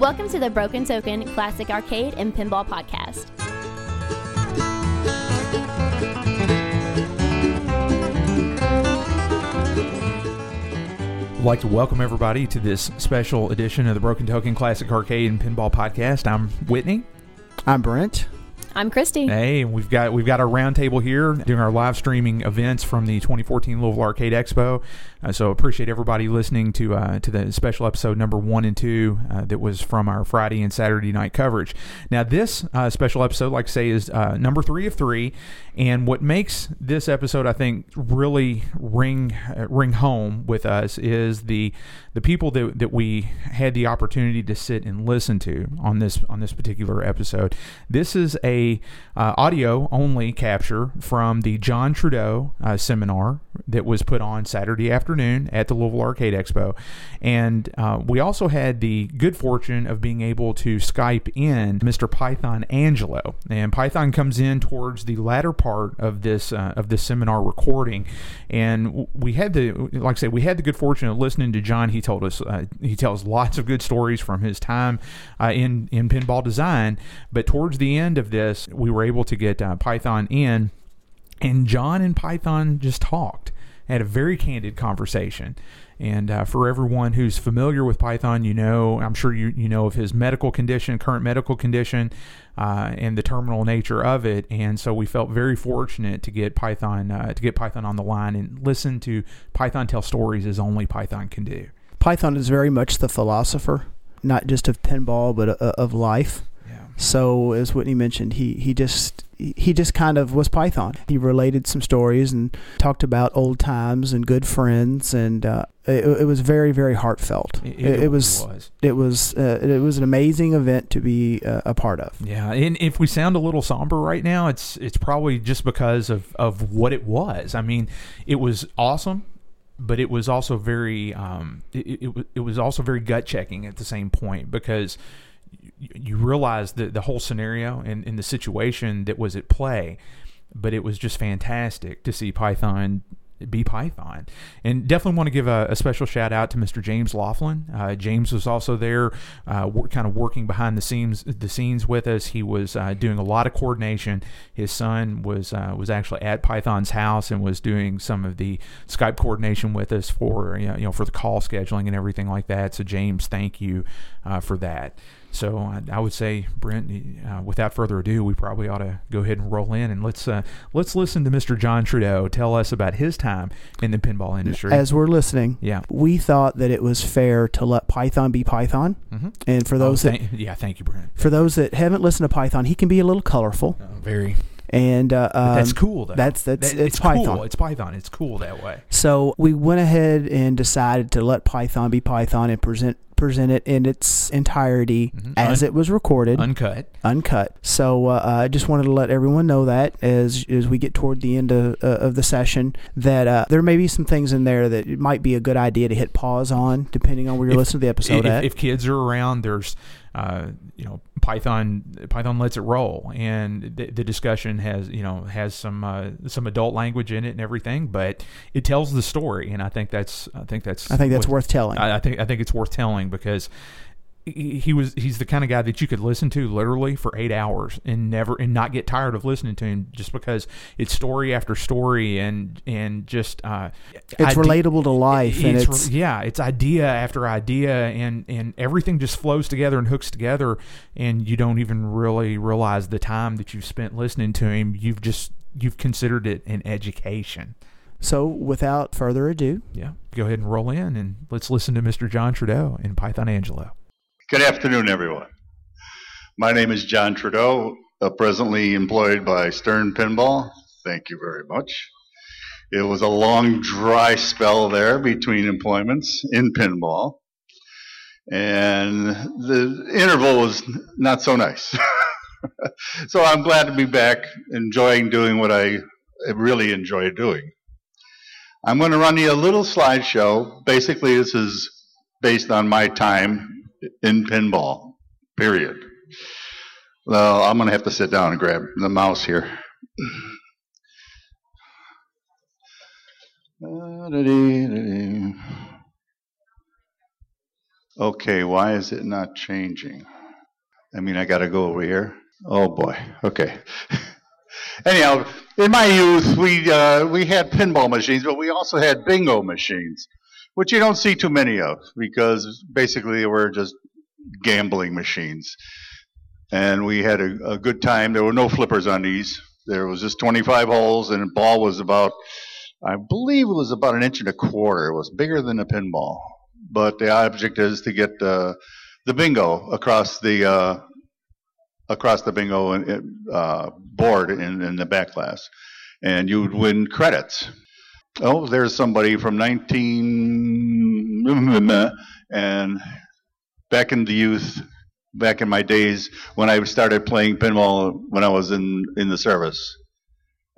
Welcome to the Broken Token Classic Arcade and Pinball Podcast. I'd like to welcome everybody to this special edition of the Broken Token Classic Arcade and Pinball Podcast. I'm Whitney. I'm Brent. I'm Christy. Hey, we've got we've got our roundtable here doing our live streaming events from the 2014 Louisville Arcade Expo. Uh, so appreciate everybody listening to uh, to the special episode number one and two uh, that was from our Friday and Saturday night coverage. Now this uh, special episode, like I say, is uh, number three of three, and what makes this episode, I think, really ring uh, ring home with us is the the people that, that we had the opportunity to sit and listen to on this on this particular episode. This is a audio only capture from the John Trudeau seminar that was put on Saturday afternoon afternoon at the Louisville Arcade Expo. And uh, we also had the good fortune of being able to Skype in Mr. Python Anghelo. And Python comes in towards the latter part of this uh, of this seminar recording. And we had the, like I said, we had the good fortune of listening to John. He told us, uh, he tells lots of good stories from his time uh, in, in pinball design. But towards the end of this, we were able to get uh, Python in and John and Python just talked had a very candid conversation. And uh, for everyone who's familiar with Python, you know, I'm sure you, you know of his medical condition, current medical condition, uh, and the terminal nature of it. And so we felt very fortunate to get Python uh, to get Python on the line and listen to Python tell stories as only Python can do. Python is very much the philosopher, not just of pinball, but uh, of life. So as Whitney mentioned, he he just he just kind of was Python. He related some stories and talked about old times and good friends, and uh, it, it, was very very heartfelt. It, it, it was, was, it was uh, it was an amazing event to be uh, a part of. Yeah, and if we sound a little somber right now, it's it's probably just because of of what it was. I mean, it was awesome but it was also very um, it, it, it was also very gut checking at the same point because you realize the the whole scenario and, and the situation that was at play, but it was just fantastic to see Python be Python. And definitely want to give a, a, special shout out to Mr. James Laughlin. Uh, James was also there, uh, kind of working behind the scenes the scenes with us. He was uh, doing a lot of coordination. His son was uh, was actually at Python's house and was doing some of the Skype coordination with us for you know, you know for the call scheduling and everything like that. So James, thank you uh, for that. So I, I would say, Brent, uh, without further ado, we probably ought to go ahead and roll in and let's uh, let's listen to Mr. John Trudeau tell us about his time in the pinball industry. As we're listening, yeah, we thought that it was fair to let Python be Python. Mm-hmm. And for those oh, that, yeah, thank you, Brent. For those that haven't listened to Python, he can be a little colorful. Oh, very and uh, um, that's cool. Though. That's that's that, it's, it's, Python. Cool. It's Python. It's cool that way. So we went ahead and decided to let Python be Python and present present it in its entirety mm-hmm. as Un- it was recorded, uncut, uncut. So uh, I just wanted to let everyone know that as as we get toward the end of, uh, of the session, that uh, there may be some things in there that it might be a good idea to hit pause on, depending on where you're if, listening to the episode if, at. If kids are around, there's uh, you know Python Python lets it roll, and the, the discussion has you know has some uh, some adult language in it and everything, but it tells the story, and I think that's I think that's I think that's worth telling. I, I think I think it's worth telling because he was he's the kind of guy that you could listen to literally for eight hours and never and not get tired of listening to him just because it's story after story and and just uh, it's ide- relatable to life it's, and it's yeah it's idea after idea and and everything just flows together and hooks together and you don't even really realize the time that you've spent listening to him you've just you've considered it an education. So, without further ado, yeah, go ahead and roll in and let's listen to Mr. John Trudeau and Python Anghelo. Good afternoon, everyone. My name is John Trudeau, uh, presently employed by Stern Pinball. Thank you very much. It was a long, dry spell there between employments in pinball, and the interval was not so nice. so I'm glad to be back, enjoying doing what I really enjoy doing. I'm going to run you a little slideshow. Basically, this is based on my time in pinball, period. Well, I'm going to have to sit down and grab the mouse here. Okay, why is it not changing? I mean, I got to go over here. Oh boy. Okay. Anyhow, in my youth, we uh, we had pinball machines, but we also had bingo machines, which you don't see too many of because basically they were just gambling machines. And we had a, a good time. There were no flippers on these. There was just 25 holes, and the ball was about, I believe it was about an inch and a quarter. It was bigger than a pinball. But the object is to get uh, the bingo across the uh, across the bingo uh, board in, in the back glass, and you would win credits. Oh, there's somebody from 19 and back in the youth, back in my days when I started playing pinball when I was in in the service,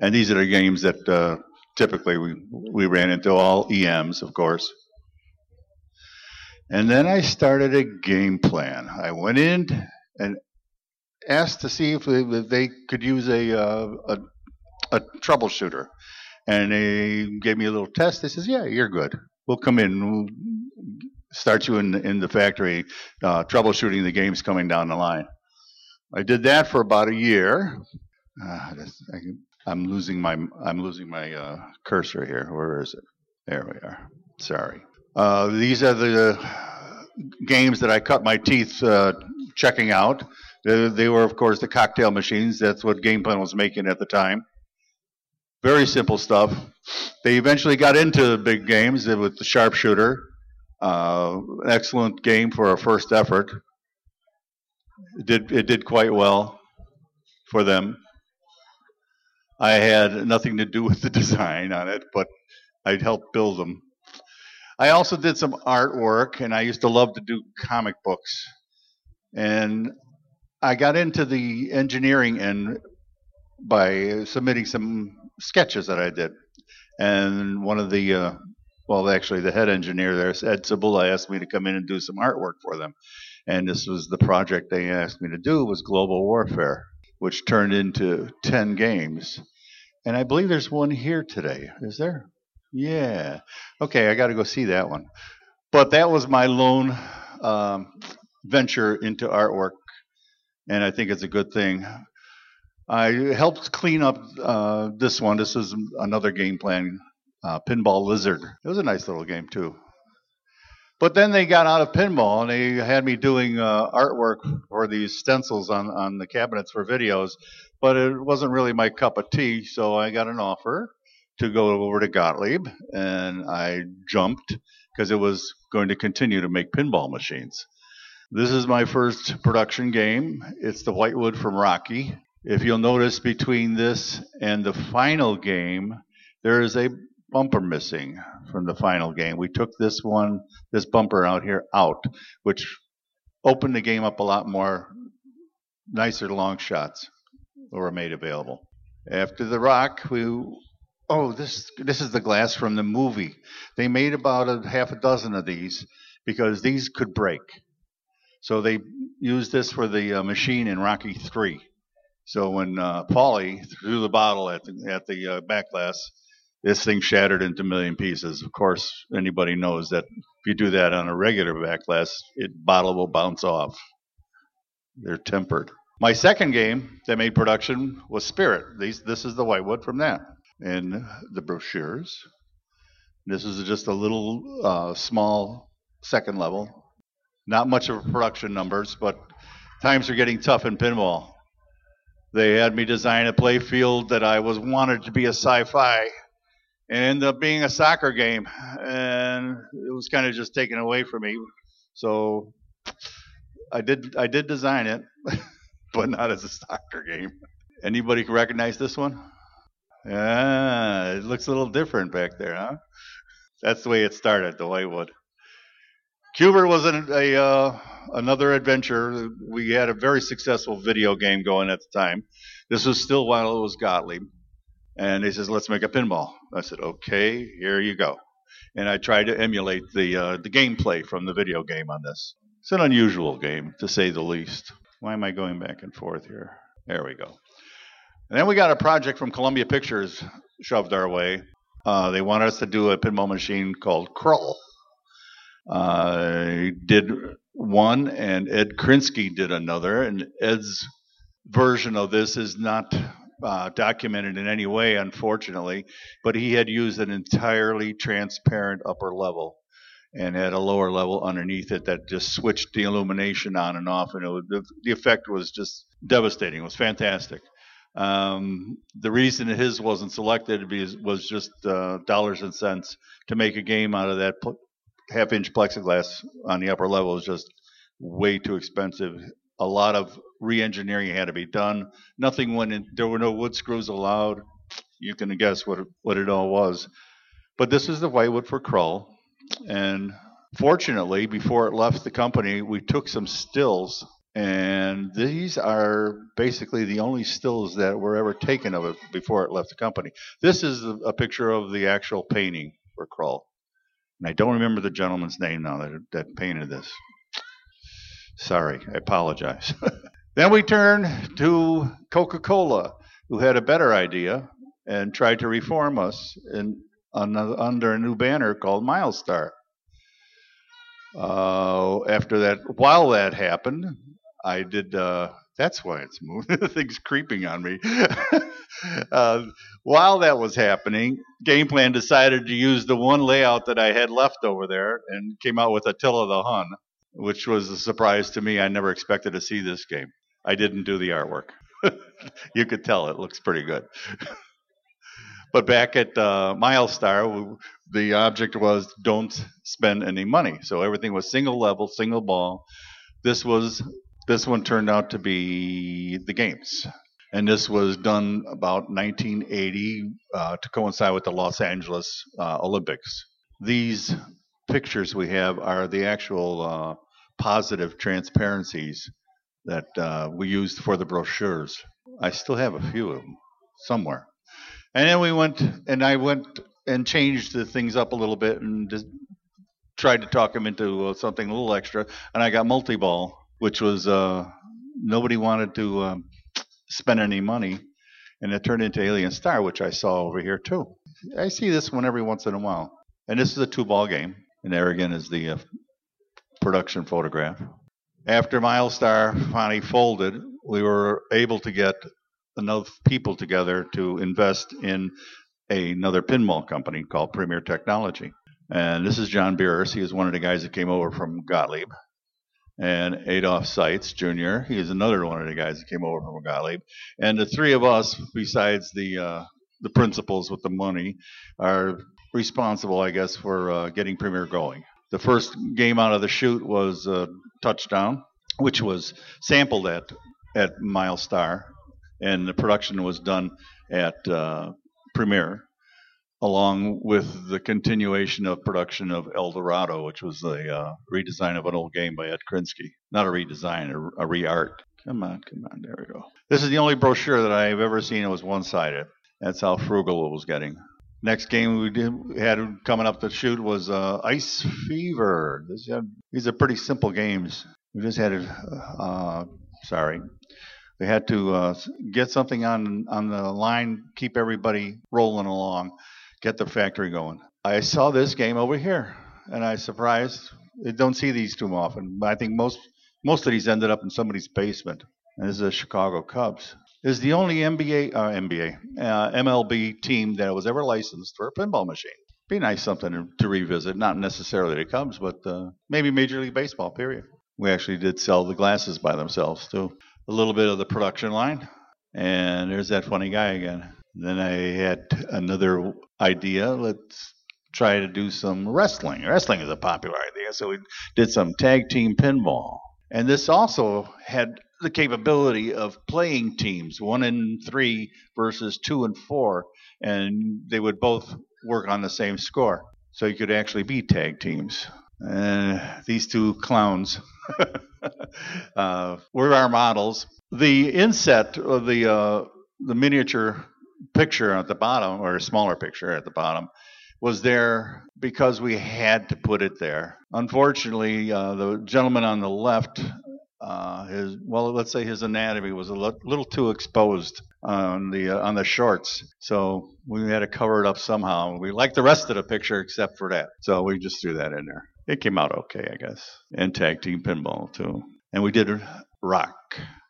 and these are the games that uh, typically we we ran into all EMs, of course. And then I started a game plan. I went in and asked to see if they, could use a, uh, a, a troubleshooter, and they gave me a little test. They says, "Yeah, you're good. We'll come in. We'll start you in in the factory uh, troubleshooting the games coming down the line." I did that for about a year. Uh, I, am losing my I'm losing my uh, cursor here. Where is it? There we are. Sorry. Uh, these are the games that I cut my teeth uh, checking out. They, they, were, of course, the cocktail machines. That's what Game Plan was making at the time. Very simple stuff. They eventually got into the big games with the sharpshooter. Uh, excellent game for a first effort. It did it did quite well for them. I had nothing to do with the design on it, but I helped build them. I also did some artwork, and I used to love to do comic books. And I got into the engineering end by submitting some sketches that I did. And one of the, uh, well, actually, the head engineer there, Ed Cebula, asked me to come in and do some artwork for them. And this was the project they asked me to do was Global Warfare, which turned into 10 games. And I believe there's one here today. Is there? Yeah. Okay, I got to go see that one. But that was my lone um, venture into artwork, and I think it's a good thing. I helped clean up uh, this one. This is another game plan, uh, Pinball Lizard. It was a nice little game too. But then they got out of pinball and they had me doing uh, artwork for these stencils on, on the cabinets for videos. But it wasn't really my cup of tea, so I got an offer to go over to Gottlieb, and I jumped because it was going to continue to make pinball machines. This is my first production game. It's the Whitewood from Rocky. If you'll notice between this and the final game, there is a bumper missing from the final game. We took this one, this bumper out here out, which opened the game up a lot more nicer long shots were made available. After the rock, we Oh, this this is the glass from the movie. They made about a half a dozen of these because these could break. So they used this for the uh, machine in Rocky Three. So when uh, Paulie threw the bottle at the, at the uh, back glass, this thing shattered into a million pieces. Of course, anybody knows that if you do that on a regular back glass, it bottle will bounce off. They're tempered. My second game that made production was Spirit. These, this is the whitewood from that and the brochures. This is just a little uh, small second level. Not much of a production numbers, but times are getting tough in pinball. They had me design a play field that I was wanted to be a sci-fi, and ended up being a soccer game, and it was kind of just taken away from me. So I did I did design it, but not as a soccer game. Anybody recognize this one? Yeah, it looks a little different back there, huh? That's the way it started, the Whitewood. Q*bert was an, a uh, another adventure. We had a very successful video game going at the time. This was still while it was Gottlieb, and he says, "Let's make a pinball." I said, "Okay, here you go." And I tried to emulate the uh, the gameplay from the video game on this. It's an unusual game, to say the least. Why am I going back and forth here? There we go. And then we got a project from Columbia Pictures shoved our way. Uh, they wanted us to do a pinball machine called Krull. I did one, and Ed Krinsky did another. And Ed's version of this is not uh, documented in any way, unfortunately, but he had used an entirely transparent upper level and had a lower level underneath it that just switched the illumination on and off, and the, the, effect was just devastating. It was fantastic. Um, the reason his wasn't selected was just uh, dollars and cents to make a game out of that pl- half-inch plexiglass on the upper level is just way too expensive. A lot of re-engineering had to be done. Nothing went in. There were no wood screws allowed. You can guess what it, what it all was. But this is the whitewood for Krull. And fortunately, before it left the company, we took some stills, and these are basically the only stills that were ever taken of it before it left the company. This is a picture of the actual painting for Krull. And I don't remember the gentleman's name now that, that painted this. Sorry, I apologize. then we turn to Coca Cola, who had a better idea and tried to reform us in under a new banner called Mylstar. Uh, after that, while that happened, I did. Uh, that's why it's moving. thing's creeping on me. uh, while that was happening, Game Plan decided to use the one layout that I had left over there and came out with Attila the Hun, which was a surprise to me. I never expected to see this game. I didn't do the artwork. you could tell it looks pretty good. But back at uh, Mylstar, the object was don't spend any money. So everything was single level, single ball. This was this one turned out to be the games, and this was done about 1980 uh, to coincide with the Los Angeles uh, Olympics. These pictures we have are the actual uh, positive transparencies that uh, we used for the brochures. I still have a few of them somewhere. And then we went, and I went and changed the things up a little bit and tried to talk him into uh, something a little extra. And I got multi ball, which was uh, nobody wanted to um, spend any money, and it turned into Alien Star, which I saw over here too. I see this one every once in a while, and this is a two ball game. And there again is the uh, production photograph. After Mylstar finally folded, we were able to get enough people together to invest in another pinball company called Premier Technology. And this is John Beers. He is one of the guys that came over from Gottlieb. And Adolf Seitz Jr., he is another one of the guys that came over from Gottlieb. And the three of us, besides the uh, the principals with the money, are responsible, I guess, for uh, getting Premier going. The first game out of the chute was uh, Touchdown, which was sampled at at Mylstar and the production was done at uh, Premier, along with the continuation of production of El Dorado, which was a uh, redesign of an old game by Ed Krinsky. Not a redesign, a, a re-art. Come on, come on, there we go. This is the only brochure that I've ever seen that was one-sided. That's how frugal it was getting. Next game we did had coming up the chute was uh, Ice Fever. This, uh, these are pretty simple games. We just had it. Uh, sorry, we had to uh, get something on on the line, keep everybody rolling along, get the factory going. I saw this game over here, and I surprised. I don't see these too often, I think most most of these ended up in somebody's basement. And this is the Chicago Cubs. This is the only NBA uh, NBA uh, MLB team that was ever licensed for a pinball machine. Be nice something to, to revisit, not necessarily the Cubs, but uh, maybe Major League Baseball. Period. We actually did sell the glasses by themselves too a little bit of the production line. And there's that funny guy again. Then I had another idea. Let's try to do some wrestling. Wrestling is a popular idea, so we did some tag team pinball. And this also had the capability of playing teams, one and three versus two and four, and they would both work on the same score. So you could actually be tag teams. Uh, these two clowns uh, were our models. The inset of the uh, the miniature picture at the bottom, or a smaller picture at the bottom, was there because we had to put it there. Unfortunately, uh, the gentleman on the left, uh, his well, let's say his anatomy was a little too exposed on the uh, on the shorts, so we had to cover it up somehow. We liked the rest of the picture except for that, so we just threw that in there. it came out okay, I guess. And tag team pinball too. And we did rock.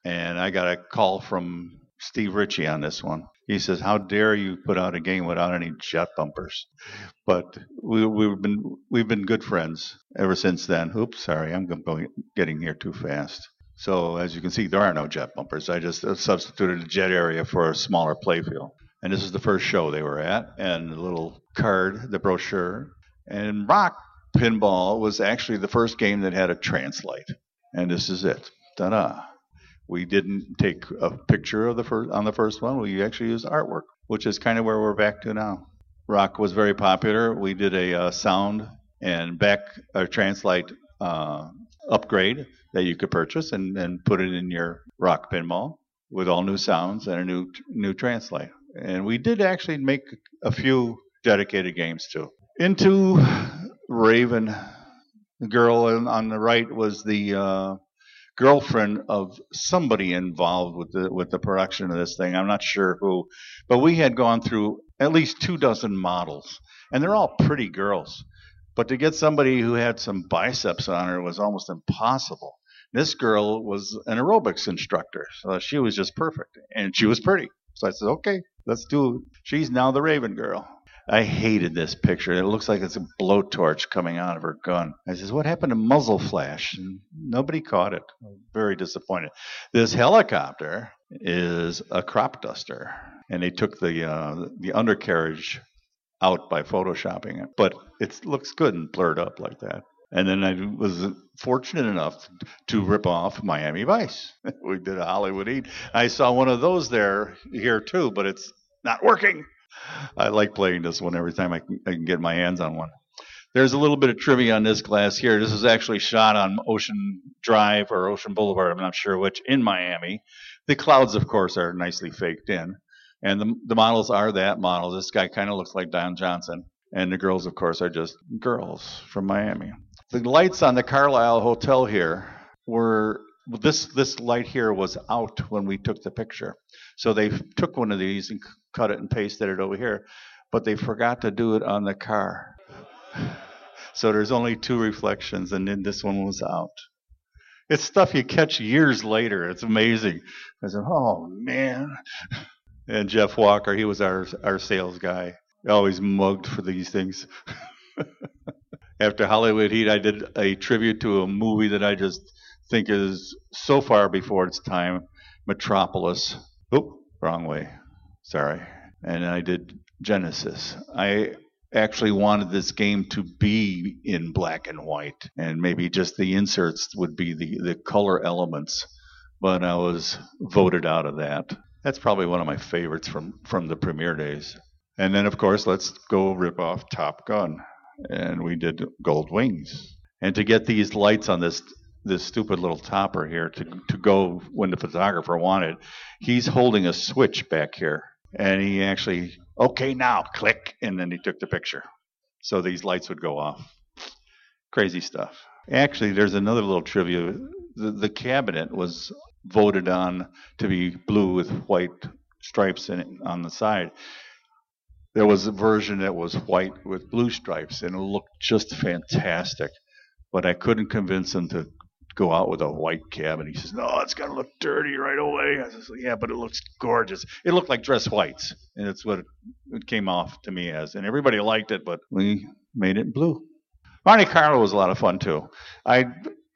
And I got a call from Steve Ritchie on this one. He says, "How dare you put out a game without any jet bumpers?" But we, we've been we've been good friends ever since then. Oops, sorry, I'm going getting here too fast. So as you can see, there are no jet bumpers. I just uh, substituted a jet area for a smaller playfield. And this is the first show they were at, and the little card, the brochure. And Rock Pinball was actually the first game that had a translate. And this is it. Ta-da. We didn't take a picture of the on the first one. We actually used artwork, which is kind of where we're back to now. Rock was very popular. We did a uh, sound and back translate uh, upgrade that you could purchase and, and put it in your rock pinball with all new sounds and a new new translate. And we did actually make a few dedicated games too. Into Raven, the girl on the right was the uh, girlfriend of somebody involved with the with the production of this thing. I'm not sure who, but we had gone through at least two dozen models, and they're all pretty girls. But to get somebody who had some biceps on her was almost impossible. This girl was an aerobics instructor, so she was just perfect, and she was pretty. So I said, okay, let's do. She's now the Raven girl. I hated this picture. It looks like it's a blowtorch coming out of her gun. I says, What happened to muzzle flash? And nobody caught it. Very disappointed. This helicopter is a crop duster. And they took the uh, the undercarriage out by photoshopping it. But it looks good and blurred up like that. And then I was fortunate enough to rip off Miami Vice. we did a Hollywood Heat. I saw one of those there here too, but it's not working. I like playing this one every time I can, I can get my hands on one. There's a little bit of trivia on this glass here. This is actually shot on Ocean Drive or Ocean Boulevard, I'm not sure which, in Miami. The clouds, of course, are nicely faked in. And the, the models are that model. This guy kind of looks like Don Johnson. And the girls, of course, are just girls from Miami. The lights on the Carlyle Hotel here were this this light here was out when we took the picture. So they took one of these and cut it and pasted it over here, but they forgot to do it on the car. So there's only two reflections, and then this one was out. It's stuff you catch years later. It's amazing. I said, "Oh man!" And Jeff Walker, he was our our sales guy. Always mugged for these things. After Hollywood Heat, I did a tribute to a movie that I just think is so far before its time, Metropolis. Oop, wrong way. Sorry. And I did Genesis. I actually wanted this game to be in black and white, and maybe just the inserts would be the, the color elements, but I was voted out of that. That's probably one of my favorites from, from the premiere days. And then, of course, let's go rip off Top Gun. And we did Gold Wings. And to get these lights on this this stupid little topper here to, to go when the photographer wanted. He's holding a switch back here. And he actually, okay, now click. And then he took the picture. So these lights would go off. Crazy stuff. Actually, there's another little trivia. The, the cabinet was voted on to be blue with white stripes in, on the side. There was a version that was white with blue stripes, and it looked just fantastic. But I couldn't convince them to go out with a white cab, and he says, "No, it's gonna look dirty right away." I says, "Yeah, but it looks gorgeous. It looked like dress whites, and it's what it, came off to me as." And everybody liked it, but we made it blue. Monte Carlo was a lot of fun too. I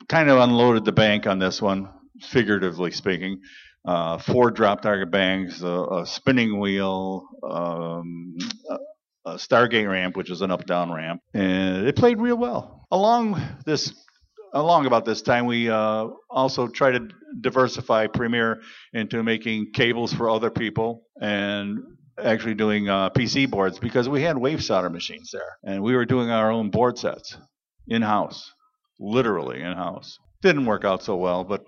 kind of unloaded the bank on this one, figuratively speaking. Uh, four drop target banks, a, a spinning wheel, um, a, a Stargate ramp, which is an up down ramp, and it played real well. Along this along about this time, we uh, also try to diversify Premiere into making cables for other people and actually doing uh, PC boards because we had wave solder machines there, and we were doing our own board sets in house, literally in house. Didn't work out so well, but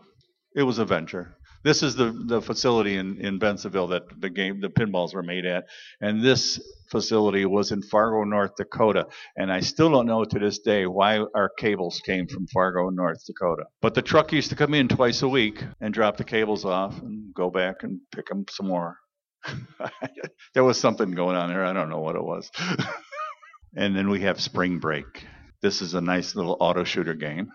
it was a venture. This is the, the facility in, in Bensenville that the game the pinballs were made at, and this facility was in Fargo, North Dakota. And I still don't know to this day why our cables came from Fargo, North Dakota. But the truck used to come in twice a week and drop the cables off and go back and pick them some more. there was something going on there. I don't know what it was. and then we have spring break. This is a nice little auto shooter game.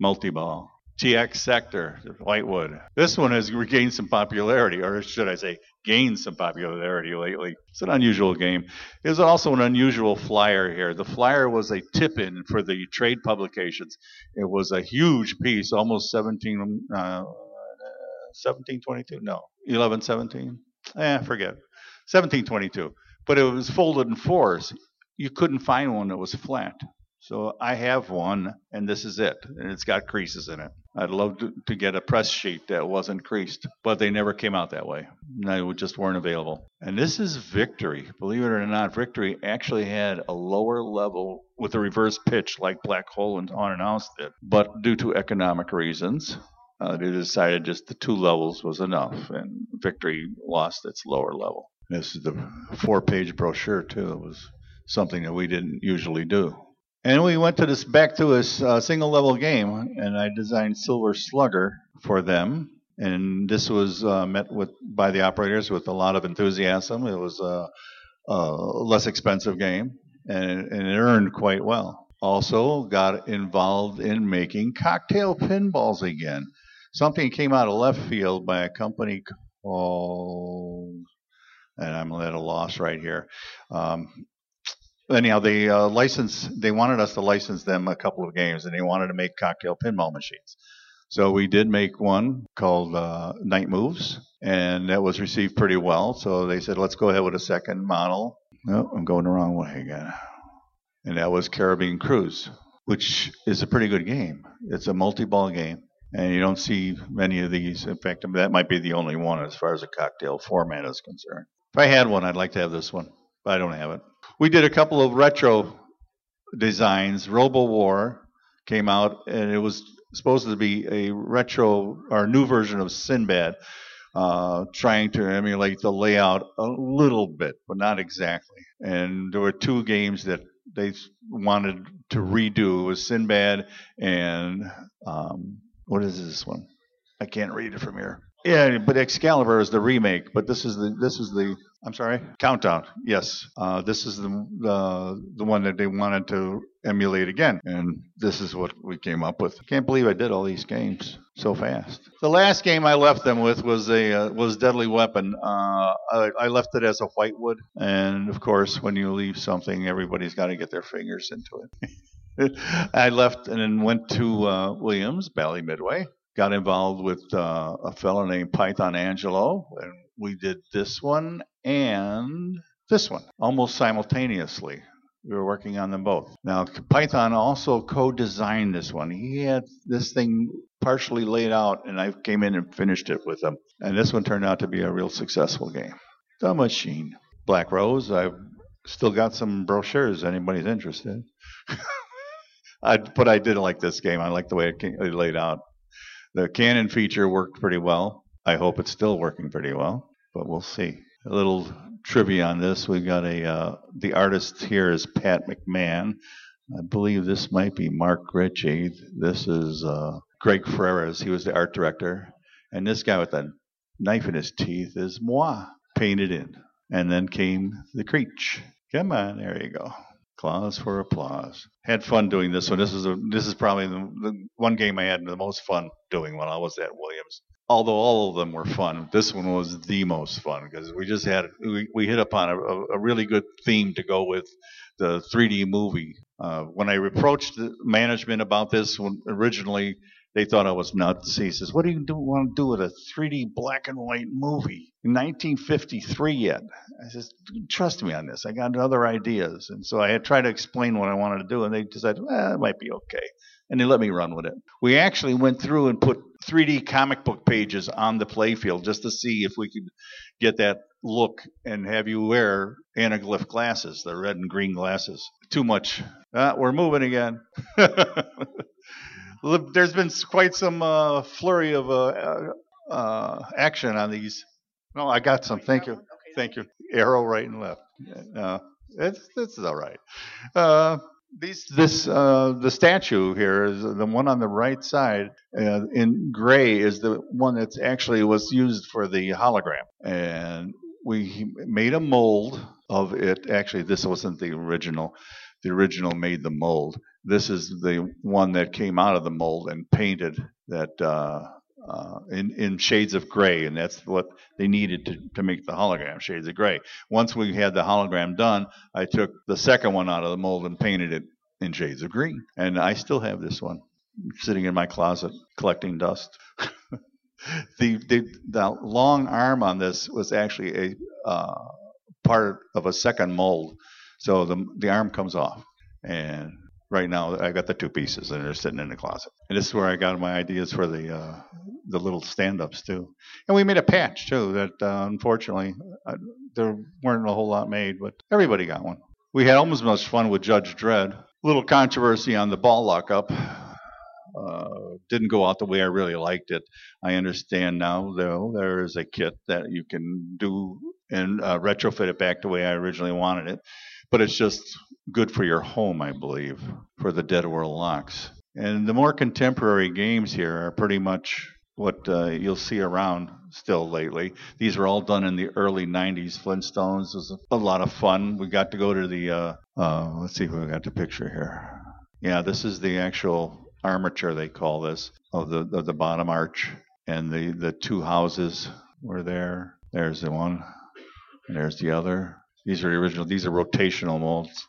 Multi-ball. TX Sector, Whitewood. This one has regained some popularity, or should I say, gained some popularity lately. It's an unusual game. There's also an unusual flyer here. The flyer was a tip in for the trade publications. It was a huge piece, almost 17, uh, 1722, no, 1117. Eh, forget. 1722. But it was folded in fours. You couldn't find one that was flat. So I have one, and this is it, and it's got creases in it. I'd love to, to, get a press sheet that wasn't creased, but they never came out that way. They just weren't available. And this is Victory. Believe it or not, Victory actually had a lower level with a reverse pitch like Black Hole and Haunted House did. But due to economic reasons, uh, they decided just the two levels was enough, and Victory lost its lower level. This is the four page brochure, too. It was something that we didn't usually do. And we went to this back to a uh, single level game, and I designed Silver Slugger for them. And this was uh, met with by the operators with a lot of enthusiasm. It was a, a less expensive game, and, and it earned quite well. Also, got involved in making cocktail pinballs again. Something came out of left field by a company called, and I'm at a loss right here. Um, anyhow, they uh, licensed. They wanted us to license them a couple of games, and they wanted to make cocktail pinball machines. So we did make one called uh, Night Moves, and that was received pretty well. So they said, let's go ahead with a second model. No, I'm going the wrong way again. And that was Caribbean Cruise, which is a pretty good game. It's a multi-ball game, and you don't see many of these. In fact, that might be the only one as far as a cocktail format is concerned. If I had one, I'd like to have this one, but I don't have it we did a couple of retro designs. Robo War came out, and it was supposed to be a retro or new version of Sinbad, uh, trying to emulate the layout a little bit, but not exactly. And there were two games that they wanted to redo. It was Sinbad and um, what is this one? I can't read it from here. Yeah, but Excalibur is the remake, but this is the this is the I'm sorry, Countdown. Yes, uh, this is the the one that they wanted to emulate again, and this is what we came up with. Can't believe I did all these games so fast. The last game I left them with was a uh, was Deadly Weapon. Uh, I, I, left it as a whitewood, and of course, when you leave something, everybody's got to get their fingers into it. I left and then went to uh, Williams Bally Midway got involved with uh, a fellow named Python Anghelo, and we did this one and this one almost simultaneously. We were working on them both. Now, Python also co designed this one. He had this thing partially laid out, and I came in and finished it with him. And this one turned out to be a real successful game. The Machine. Black Rose, I've still got some brochures, anybody's interested. I, but I did like this game. I like the way it, came, it laid out. The Cannon feature worked pretty well. I hope it's still working pretty well, but we'll see. A little trivia on this: we've got a uh, the artist here is Pat McMahon. I believe this might be Mark Ritchie. This is uh, Greg Freres. He was the art director, and this guy with the knife in his teeth is moi, painted in. And then came the Creech. Come on, there you go. Claws for applause. Had fun doing this one. This is a this is probably the, the one game I had the most fun doing when I was at Williams. Although all of them were fun, this one was the most fun because we just had we, we hit upon a, a really good theme to go with the 3D movie. Uh, when I approached management about this originally, they thought I was nuts. He says, "What do you do, want to do with a 3D black and white movie in 1953 yet?" I says, "Trust me on this. I got other ideas." And so I had tried to explain what I wanted to do, and they decided, "Well, it might be okay." And they let me run with it. We actually went through and put 3D comic book pages on the playfield just to see if we could get that look and have you wear anaglyph glasses, the red and green glasses. Too much. Uh, we're moving again. there's been quite some uh, flurry of uh, uh, uh, action on these. No, I got some. Thank you. Thank you. Arrow right and left. Uh, it's, this is all right. Uh, these, this, uh, the statue here is the one on the right side uh, in gray is the one that's actually was used for the hologram, and we made a mold of it. Actually, this wasn't the original the original made the mold. This is the one that came out of the mold and painted that uh, uh, in, in shades of gray, and that's what they needed to, to make the hologram shades of gray. Once we had the hologram done, I took the second one out of the mold and painted it in shades of green, and I still have this one sitting in my closet collecting dust. the, the, the long arm on this was actually a uh, part of a second mold, so the the arm comes off, and right now I got the two pieces and they're sitting in the closet. And this is where I got my ideas for the uh, the little stand-ups too. And we made a patch too that uh, unfortunately uh, there weren't a whole lot made, but everybody got one. We had almost as much fun with Judge Dredd. Little controversy on the ball lockup. Uh, didn't go out the way I really liked it. I understand now, though, there is a kit that you can do and uh, retrofit it back the way I originally wanted it. But it's just good for your home, I believe, for the Dead World locks. And the more contemporary games here are pretty much what uh, you'll see around still lately. These were all done in the early 90s. Flintstones was a lot of fun. We got to go to the, uh, uh, let's see if we got the picture here. Yeah, this is the actual armature, they call this, of the, of the bottom arch. And the, the two houses were there. There's the one, there's the other. These are the original, these are rotational molds.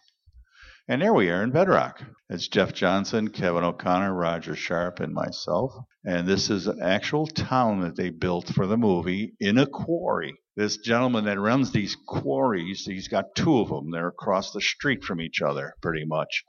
And there we are in Bedrock. It's Jeff Johnson, Kevin O'Connor, Roger Sharpe, and myself. And this is an actual town that they built for the movie in a quarry. This gentleman that runs these quarries, he's got two of them. They're across the street from each other, pretty much.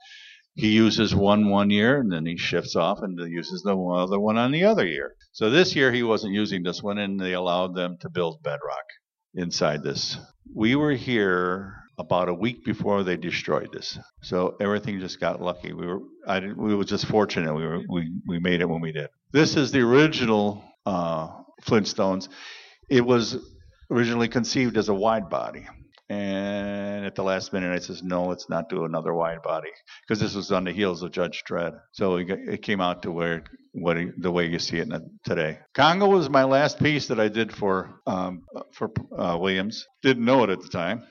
He uses one one year, and then he shifts off and uses the other one on the other year. So this year he wasn't using this one, and they allowed them to build Bedrock inside this. We were here about a week before they destroyed this. So everything just got lucky. We were I didn't, we were just fortunate. We were we we made it when we did. This is the original uh, Flintstones. It was originally conceived as a wide body. And at the last minute, I says, no, let's not do another wide body because this was on the heels of Judge Dredd. So it came out to where what the way you see it today. Congo was my last piece that I did for um, for uh, Williams. Didn't know it at the time.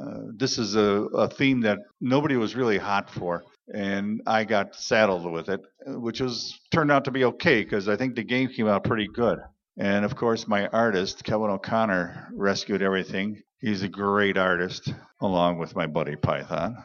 Uh, this is a, a theme that nobody was really hot for and I got saddled with it, which was turned out to be okay because I think the game came out pretty good. And of course, my artist Kevin O'Connor rescued everything. He's a great artist, along with my buddy Python.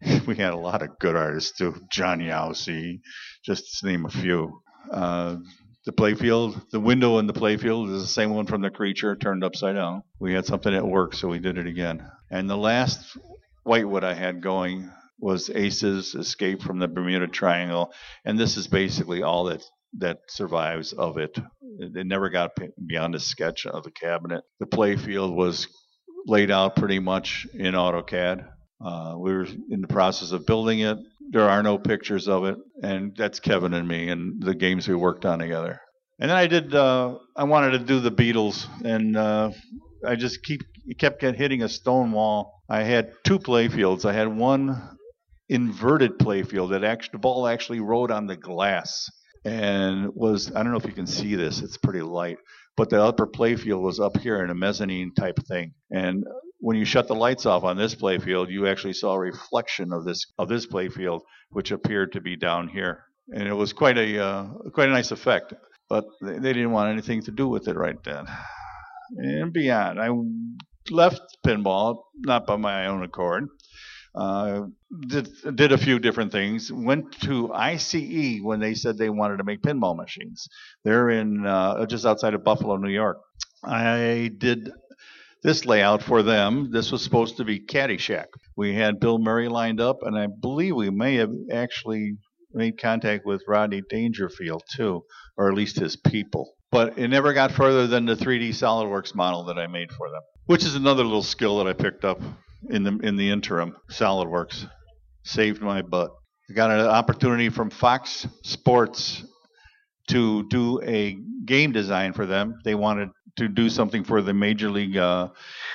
we had a lot of good artists too, John Youssi, just to name a few. Uh, the playfield, the window in the playfield is the same one from the creature turned upside down. We had something that worked, so we did it again. And the last whitewood I had going was Ace's Escape from the Bermuda Triangle, and this is basically all that that survives of it. It never got beyond a sketch of the cabinet. The playfield was laid out pretty much in AutoCAD. Uh, we were in the process of building it. There are no pictures of it, and that's Kevin and me and the games we worked on together. And then I did. Uh, I wanted to do the Beatles, and uh, I just keep kept hitting a stone wall. I had two playfields. I had one inverted playfield that actually the ball actually rode on the glass and was I don't know if you can see this. It's pretty light, but the upper playfield was up here in a mezzanine type thing. And when you shut the lights off on this playfield, you actually saw a reflection of this of this playfield, which appeared to be down here, and it was quite a uh, quite a nice effect. But they, they didn't want anything to do with it right then. And beyond, I left pinball not by my own accord. Uh, did did a few different things. Went to ICE when they said they wanted to make pinball machines. They're in uh, just outside of Buffalo, New York. I did this layout for them. This was supposed to be Caddyshack. We had Bill Murray lined up, and I believe we may have actually made contact with Rodney Dangerfield too, or at least his people. But it never got further than the 3D SolidWorks model that I made for them, which is another little skill that I picked up in the in the interim. SolidWorks saved my butt. I got an opportunity from Fox Sports to do a game design for them. They wanted to do something for the Major League uh,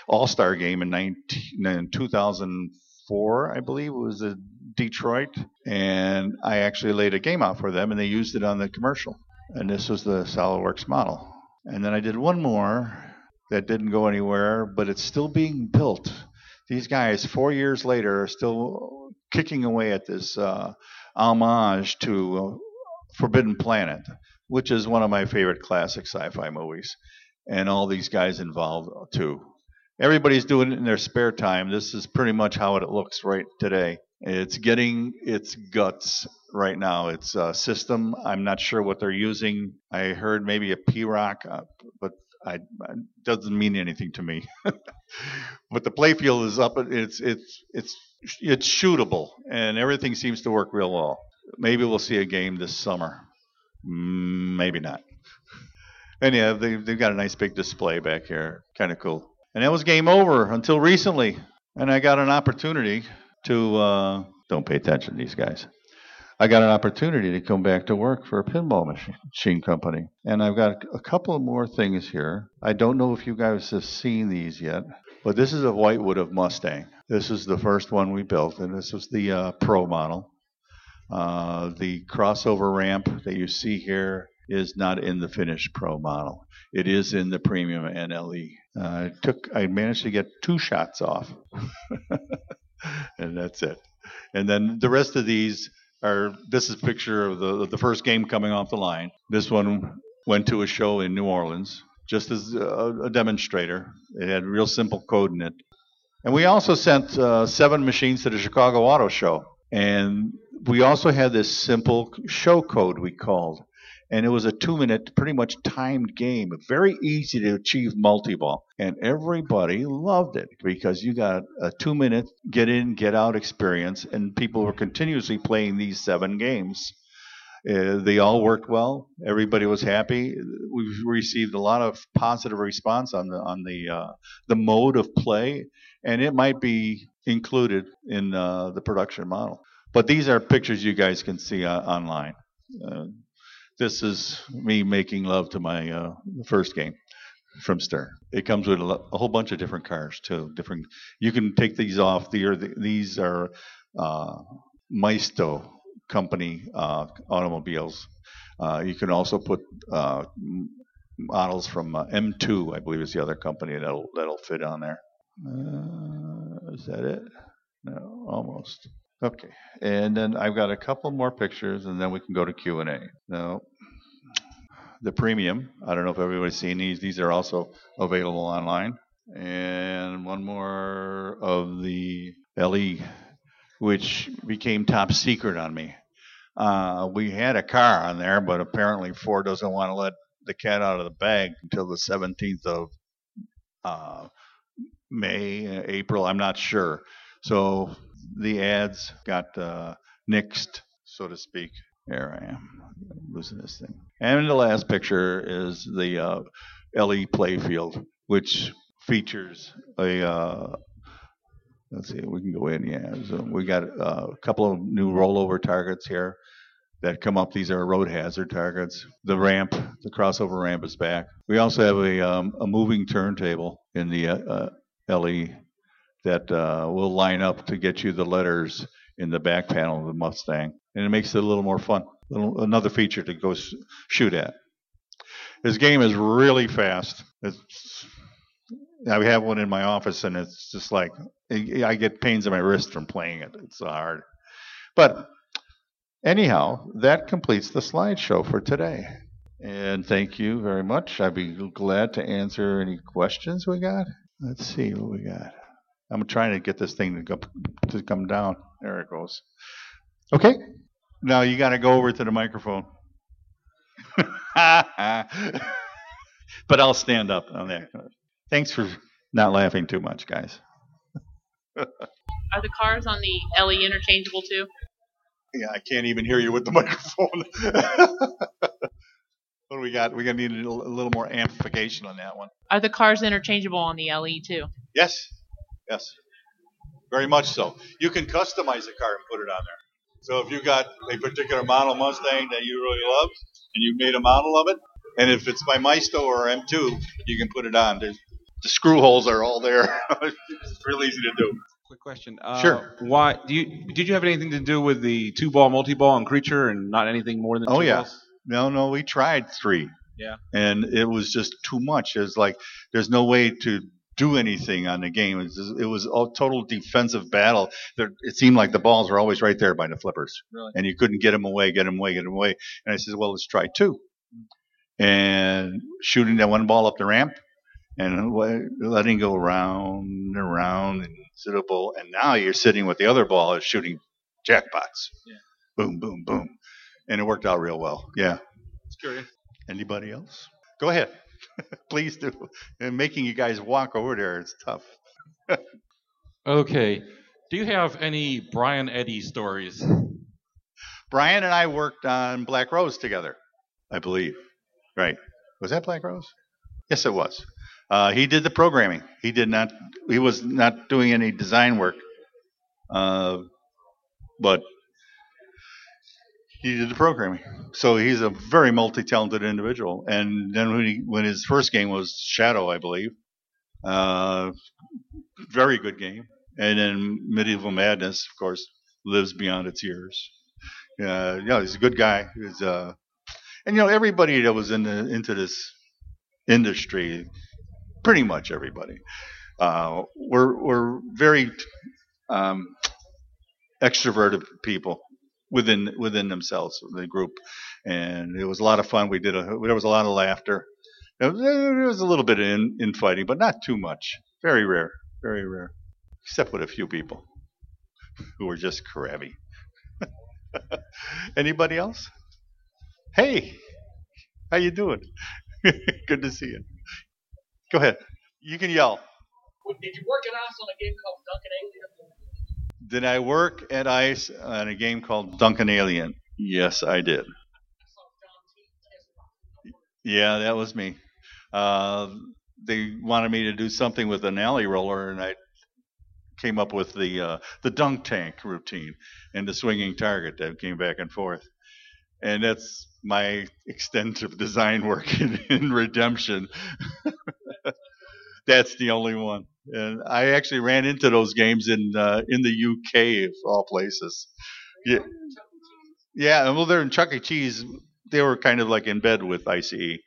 All Star game in, 19, in 2004, I believe. It was in Detroit. And I actually laid a game out for them, and they used it on the commercial. And this was the SolidWorks model. And then I did one more that didn't go anywhere, but it's still being built. These guys, four years later, are still kicking away at this uh, homage to uh, Forbidden Planet, which is one of my favorite classic sci-fi movies, and all these guys involved too. Everybody's doing it in their spare time. This is pretty much how it looks right today. It's getting its guts right now. It's a system. I'm not sure what they're using. I heard maybe a P-ROC, uh, but it doesn't mean anything to me. but the playfield is up. It's it's it's it's shootable, and everything seems to work real well. Maybe we'll see a game this summer. Mm, maybe not. And yeah, they, they've got a nice big display back here. Kind of cool. And that was game over until recently. And I got an opportunity to, uh, don't pay attention to these guys. I got an opportunity to come back to work for a pinball machine company. And I've got a couple of more things here. I don't know if you guys have seen these yet, but this is a Whitewood of Mustang. This is the first one we built, and this was the uh, Pro model. Uh, the crossover ramp that you see here is not in the finished Pro model. It is in the Premium NLE. Uh, I took, I managed to get two shots off, and that's it. And then the rest of these are. This is a picture of the the first game coming off the line. This one went to a show in New Orleans just as a, a demonstrator. It had real simple code in it. And we also sent uh, seven machines to the Chicago Auto Show. And we also had this simple show code we called and it was a two minute, pretty much timed game. Very easy to achieve multi ball. And everybody loved it because you got a two minute get in, get out experience, and people were continuously playing these seven games. Uh, they all worked well. Everybody was happy. We've received a lot of positive response on the on the uh, the mode of play, and it might be included in uh, the production model. But these are pictures you guys can see uh, online. This is me making love to my uh, first game from Stern. It comes with a, a, whole bunch of different cars too. Different. You can take these off. The, these are uh, Maisto company uh, automobiles. Uh, you can also put uh, models from uh, M2, I believe is the other company that'll that'll fit on there. Uh, is that it? No, almost. Okay, and then I've got a couple more pictures, and then we can go to Q and A. Now, the premium. I don't know if everybody's seen these. These are also available online. And one more of the LE, which became top secret on me. Uh, we had a car on there, but apparently Ford doesn't want to let the cat out of the bag until the 17th of uh, May, April. I'm not sure. So the ads got uh, nixed, so to speak. Here I am, losing this thing. And the last picture is the uh, LE playfield, which features a. Uh, let's see, we can go in. Yeah, so we got uh, a couple of new rollover targets here that come up. These are road hazard targets. The ramp, the crossover ramp is back. We also have a, um, a moving turntable in the uh, LE that uh, will line up to get you the letters in the back panel of the Mustang, and it makes it a little more fun. Little, another feature to go shoot at. This game is really fast. It's, I have one in my office, and it's just like I get pains in my wrist from playing it. It's hard. But anyhow, that completes the slideshow for today. And thank you very much. I'd be glad to answer any questions we got. Let's see what we got. I'm trying to get this thing to go to come down. There it goes. Okay. Now you got to go over to the microphone. but I'll stand up on that. Thanks for not laughing too much, guys. Are the cars on the LE interchangeable too? Yeah, I can't even hear you with the microphone. what do we got? We're gonna need a little more amplification on that one. Are the cars interchangeable on the LE too? Yes. Yes, very much so. You can customize the car and put it on there. So if you got a particular model Mustang that you really love, and you made a model of it, and if it's by Maisto or M2, you can put it on. There's, the screw holes are all there. it's real easy to do. Quick question. Uh, sure. Why do you did you have anything to do with the two ball, multi ball, and creature, and not anything more than? Oh two yeah. Balls? No, no, we tried three. Yeah. And it was just too much. It's like there's no way to do anything on the game. It was, it was a total defensive battle. There, it seemed like the balls were always right there by the flippers, Really? and you couldn't get them away, get them away, get them away. And I said, well, let's try two, and shooting that one ball up the ramp, and letting go round and around and sit a bowl. And now you're sitting with the other ball is shooting jackpots. Yeah. Boom, boom, boom, and it worked out real well. Yeah. It's curious. Anybody else? Go ahead. Please do. And making you guys walk over there is tough. Okay. Do you have any Brian Eddy stories? Brian and I worked on Black Rose together, I believe. Right. Was that Black Rose? Yes, it was. Uh, he did the programming. He did not. He was not doing any design work. Uh, but he did the programming. So he's a very multi-talented individual. And then when he, when his first game was Shadow, I believe, uh, very good game. And then Medieval Madness, of course, lives beyond its years. Uh, yeah, he's a good guy. He's, uh, and you know everybody that was in the, into this industry, pretty much everybody, uh, were were very um, extroverted people within within themselves, the group, and it was a lot of fun. We did a there was a lot of laughter. There was, a little bit of in, infighting, but not too much. Very rare, very rare, except with a few people who were just crabby. Anybody else? Hey, how you doing? Good to see you. Go ahead. You can yell. Did you work at us on a game called Duncan Alien? Did I work at ICE on a game called Duncan Alien? Yes, I did. Yeah, that was me. Uh, they wanted me to do something with an alley roller, and I came up with the uh, the dunk tank routine and the swinging target that came back and forth. And that's my extent of design work in, in Redemption. that's the only one. And I actually ran into those games in uh, in the UK, of all places. Yeah, yeah. and Well, they're in Chuck E. Cheese. They were kind of like in bed with ICE,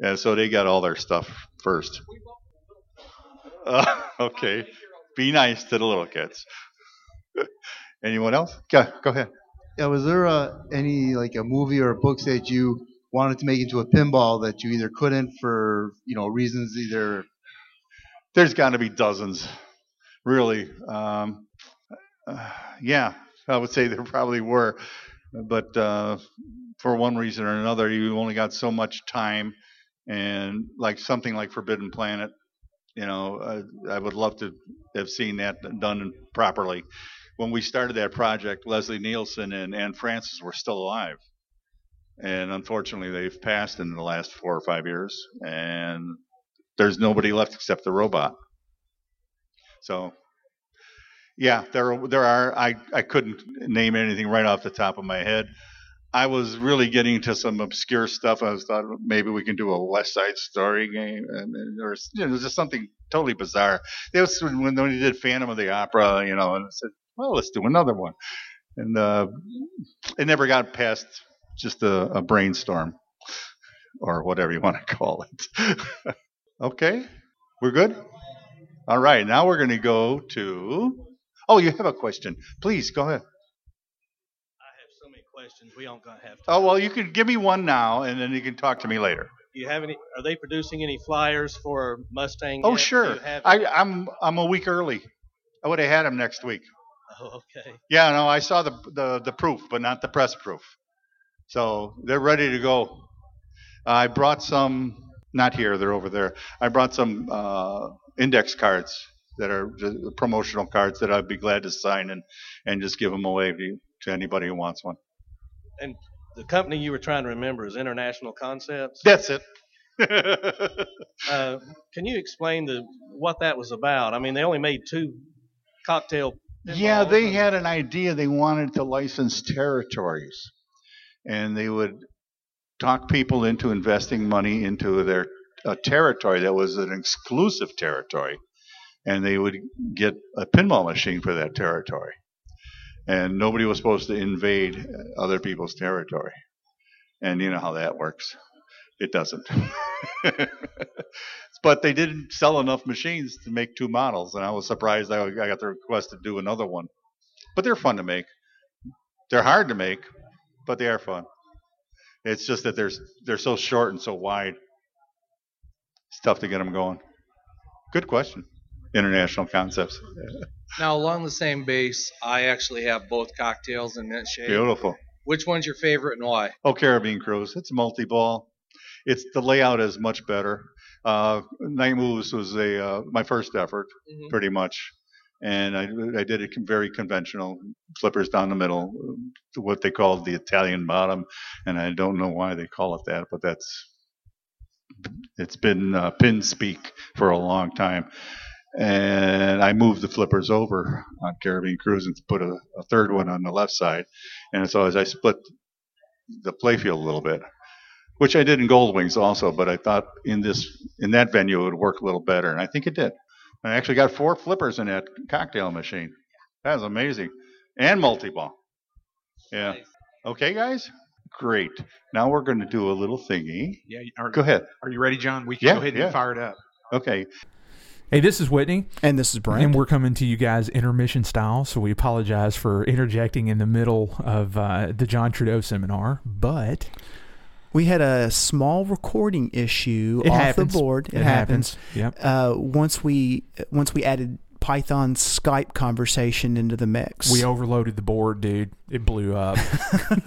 and so they got all their stuff first. Uh, okay, be nice to the little kids. Anyone else? Go, go ahead. Yeah, was there uh, any like a movie or books that you wanted to make into a pinball that you either couldn't for you know reasons either There's got to be dozens, really. Um, uh, yeah, I would say there probably were, but uh, for one reason or another, you only got so much time, and like something like Forbidden Planet, you know, I, I would love to have seen that done properly. When we started that project, Leslie Nielsen and Anne Francis were still alive, and unfortunately, they've passed in the last four or five years, and there's nobody left except the robot. So, yeah, there there are. I I couldn't name anything right off the top of my head. I was really getting to some obscure stuff. I was thought maybe we can do a West Side Story game, or you know, just something totally bizarre. It was when when they did Phantom of the Opera, you know, and I said, well, let's do another one, and uh, it never got past just a, a brainstorm or whatever you want to call it. Okay, we're good. All right, now we're going to go to. Oh, you have a question? Please go ahead. I have so many questions. We aren't gonna have. Time. Oh well, you can give me one now, and then you can talk to me later. Do you have any? Are they producing any flyers for Mustang? Oh yet? Sure, I, I'm I'm a week early. I would have had them next week. Oh, okay. Yeah, no, I saw the the the proof, but not the press proof. So they're ready to go. I brought some, not here, they're over there. I brought some uh, index cards that are promotional cards that I'd be glad to sign and and just give them away to, to anybody who wants one. And the company you were trying to remember is International Concepts. That's it. Uh, can you explain the what that was about? I mean, they only made two cocktail. Yeah, they had an idea. They wanted to license territories, and they would talk people into investing money into their territory that was an exclusive territory, and they would get a pinball machine for that territory, and nobody was supposed to invade other people's territory, and you know how that works. it doesn't. but they didn't sell enough machines to make two models, and I was surprised I got the request to do another one. But they're fun to make. They're hard to make, but they are fun. It's just that they're they're so short and so wide. It's tough to get them going. Good question. International concepts. Now, along the same base, I actually have both cocktails in mint shape. Beautiful. Which one's your favorite and why? Oh, Caribbean Cruise. It's multi-ball. It's the layout is much better. Uh, Night Moves was a uh, my first effort, Mhm. pretty much, and I, I did con- very conventional, flippers down the middle, what they call the Italian bottom, and I don't know why they call it that, but that's it's been uh, pin speak for a long time. And I moved the flippers over on Caribbean Cruise and put a, a third one on the left side. And so as I split the playfield a little bit, which I did in Gold Wings also, but I thought in this in that venue it would work a little better, and I think it did. I actually got four flippers in that cocktail machine. That is amazing, and multi-ball. Yeah. Okay, guys. Great. Now we're going to do a little thingy. Yeah. Are, Go ahead. Are you ready, John? We can Yeah, go ahead yeah. and fire it up. Okay. Hey, this is Whitney. And this is Brent. And we're coming to you guys intermission style, so we apologize for interjecting in the middle of uh, the John Trudeau seminar. But We had a small recording issue It off happens. the board. It, It happens. happens. Yep. Uh, once we once we added Python Skype conversation into the mix. we overloaded the board, dude. It blew up.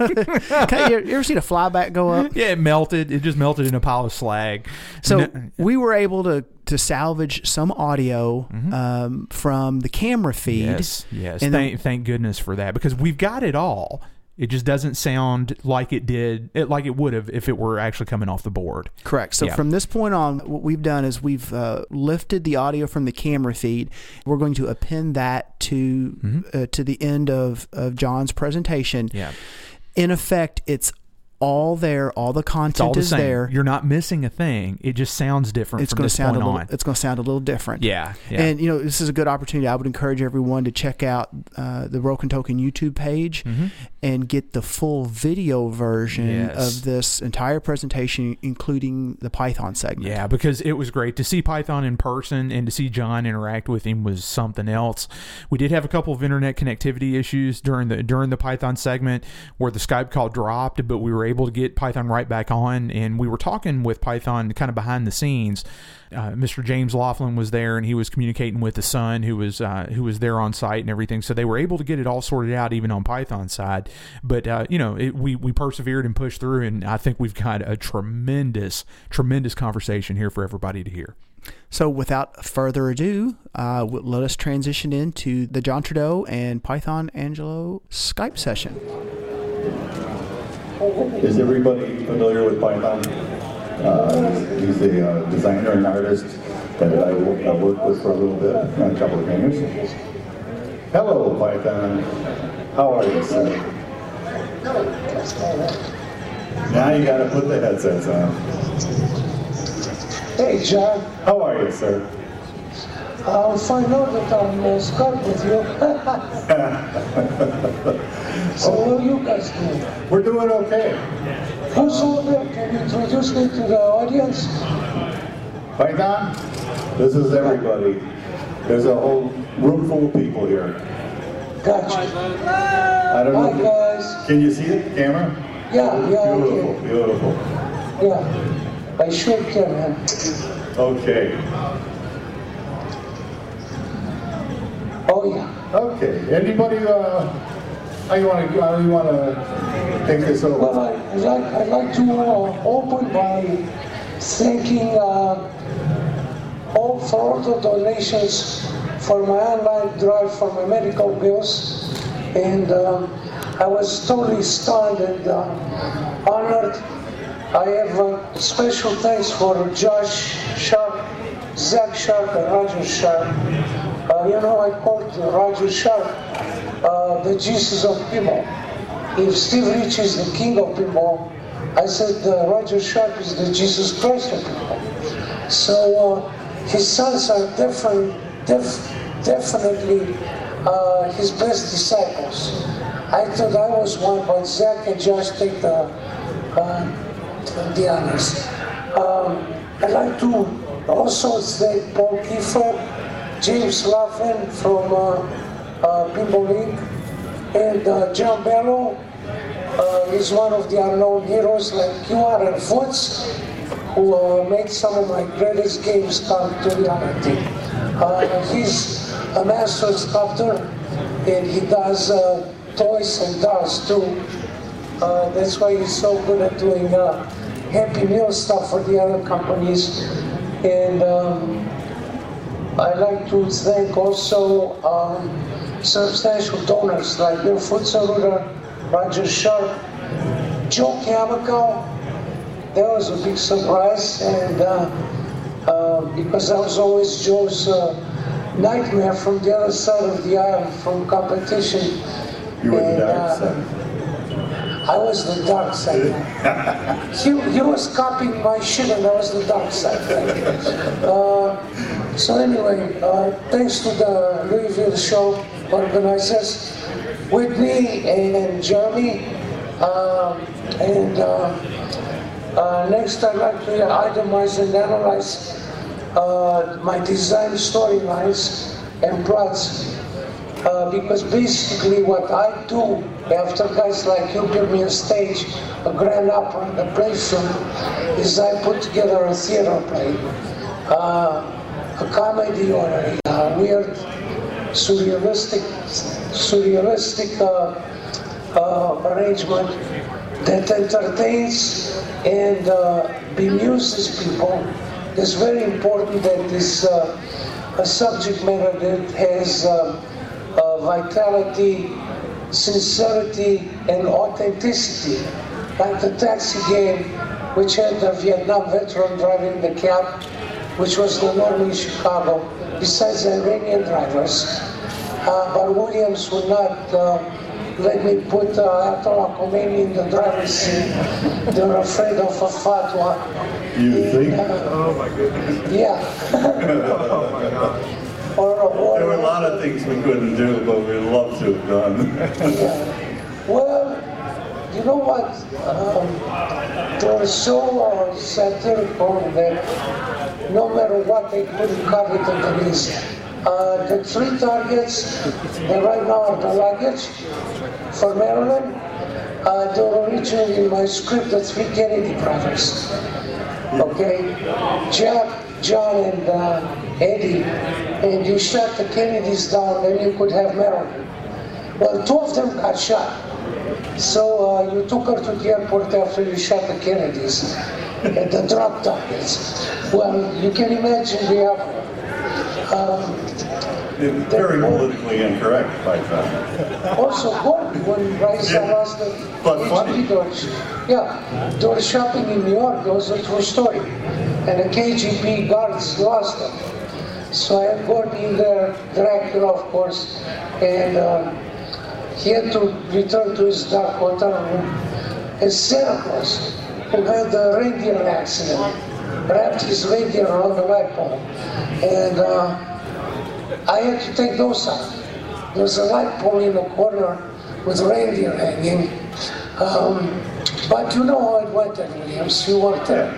You, ever seen a flyback go up? yeah, it melted. It just melted in a pile of slag. So No- we were able to to salvage some audio um, from the camera feed. Mm-hmm. Yes, yes. And thank, then- thank goodness for that because we've got it all. It just doesn't sound like it did, it, like it would have if it were actually coming off the board. Correct. So Yeah. from this point on, what we've done is we've uh, lifted the audio from the camera feed. We're going to append that to uh, to the end of, of John's presentation. Yeah. In effect, it's all there. All the content all the is same. there. You're not missing a thing. It just sounds different it's going to sound a little. on. It's going to sound a little different. Yeah, yeah. And you know, this is a good opportunity. I would encourage everyone to check out uh, the Broken Token YouTube page Mhm. and get the full video version Yes. of this entire presentation, including the Python segment. Yeah, because it was great to see Python in person and to see John interact with him was something else. We did have a couple of internet connectivity issues during the during the Python segment where the Skype call dropped, but we were able to get Python right back on, and we were talking with Python kind of behind the scenes. Uh, Mr. James Laughlin was there, and he was communicating with the son who was uh, who was there on site and everything. So they were able to get it all sorted out, even on Python side. But uh, you know, it, we we persevered and pushed through, and I think we've got a tremendous, tremendous conversation here for everybody to hear. So, without further ado, uh, let us transition into the John Trudeau and Python Anghelo Skype session. Is everybody familiar with Python? Uh, he's a uh, designer and artist that I, I've worked with for a little bit, a couple of games. Hello, Python. How are you, sir? Now you gotta put the headsets on. Hey, John. How are you, sir? I'll find out that I'm uh, Skype with you. so what are you guys doing? We're doing okay. Who's over there? Can you introduce me to the audience? Python, this is everybody. There's a whole room full of people here. Gotcha. I don't know. Hi, guys. Can you see it, camera? Yeah, yeah, Beautiful, can. beautiful. Yeah. I sure can, man. Okay. Oh, yeah. Okay. Anybody, uh, how you want to, how you want to take this over? Well, I, I'd like, I'd like to uh, open by thanking uh, all for all the donations for my online drive for my medical bills. And um, I was totally stunned and uh, honored. I have uh, special thanks for Josh Sharpe, Zach Sharpe, and Roger Sharpe. Uh, you know, I called Roger Sharpe uh, the Jesus of pinball. If Steve Rich is the king of pinball, I said uh, Roger Sharpe is the Jesus Christ of pinball. So uh, his sons are different, def- definitely uh, his best disciples. I thought I was one, but Zach and Josh take the the honors. Um, I'd like to also thank Paul Kiefer, James Laughlin from uh, uh, League, and uh, John Bello. Uh, is one of the unknown heroes like you are and Foots, who uh, made some of my greatest games come to reality. Uh, he's a master sculptor and he does uh, toys and dolls too. Uh, that's why he's so good at doing Happy Meal stuff for the other companies. And um, I'd like to thank also um, substantial donors like Bill Pfutzenreuter, Roger Sharpe, Joe Kaminkow. That was a big surprise, and uh, uh, because I was always Joe's uh, nightmare from the other side of the aisle from competition. You were And, the dark uh, side. I was the dark side. he, he was copying my shit and I was the dark side. Uh, so anyway, uh, thanks to the Louisville show organizers, Whitney and Jeremy, uh, and uh, uh, next I'd like to itemize and analyze uh, my design storylines and plots uh, because basically what I do after guys like you give me a stage, a grand opera, a play film, is I put together a theater play, uh, a comedy or a uh, weird, surrealistic, surrealistic uh, uh, arrangement that entertains and uh, bemuses people. It's very important that this uh, a subject matter that has uh, uh, vitality, sincerity, and authenticity, like the taxi game, which had the Vietnam veteran driving the cab, which was the norm in Chicago, besides the Iranian drivers. Uh, but Williams would not uh, let me put uh, Ayatollah Khomeini in the driver's seat. They were afraid of a fatwa. You think? oh my goodness. Yeah. Oh my or, or, There were a lot of things we couldn't do, but we'd love to have done. Well, you know what? Um, they were so uh, satirical that no matter what, they couldn't cover it at the least. Uh, the three targets that right now are the luggage for Marilyn. Uh, they were originally in my script, the three Kennedy brothers. Okay? Jack, John, and uh, Eddie. And you shut the Kennedys down, then you could have Marilyn. Well, two of them got shot. So uh, you took her to the airport after you shot the Kennedys and the drug targets. Well, you can imagine the uproar. Um, very politically incorrect by then. also, Gordon, when Raisa lost the But funny. Doors, yeah, they were shopping in New York. That was a true story. And the KGB guards lost them. So I had Gordon in there, Dracula, of course, and uh, he had to return to his dark hotel room. And Claus, who had the reindeer accident, wrapped his reindeer around the light pole. And uh, I had to take those out. There was a light pole in the corner with reindeer hanging. Um, but you know how it went at Williams, you weren't there.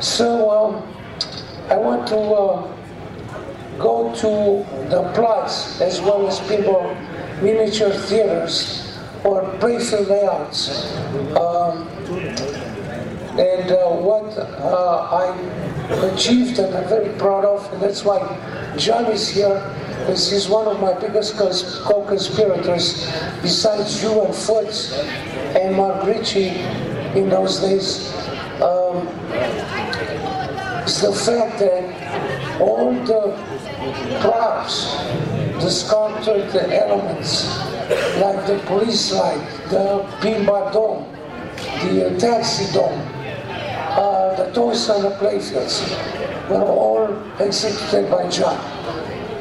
So um, I want to uh, go to the plots as well as people, miniature theaters or playfield layouts. Um, and uh, what uh, I achieved and I'm very proud of, and that's why John is here, because he's one of my biggest cons- co-conspirators, besides you and Foots and Mark Ritchie in those days. Um, is the fact that all the props, the sculptured elements, like the police light, the Pimba Dome, the uh, taxi dome, uh, the toys on the playfields, were all executed by John.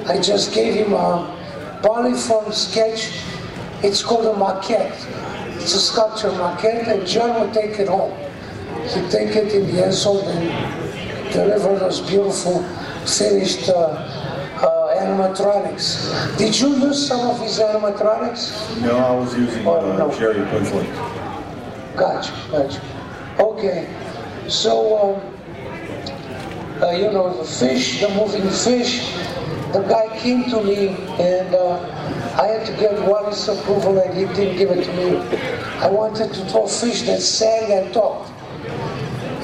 I just gave him a polyform sketch. It's called a maquette. It's a sculpture maquette, and John would take it home. He'd take it in the Ensold and deliver those beautiful finished uh, animatronics. Did you use some of his animatronics? No, I was using Oh, uh, no. Jerry Quinsley. Gotcha, gotcha. Okay, so um, uh, you know the fish, the moving fish. The guy came to me and uh, I had to get Wally's approval and he didn't give it to me. I wanted to draw fish that sang and talked.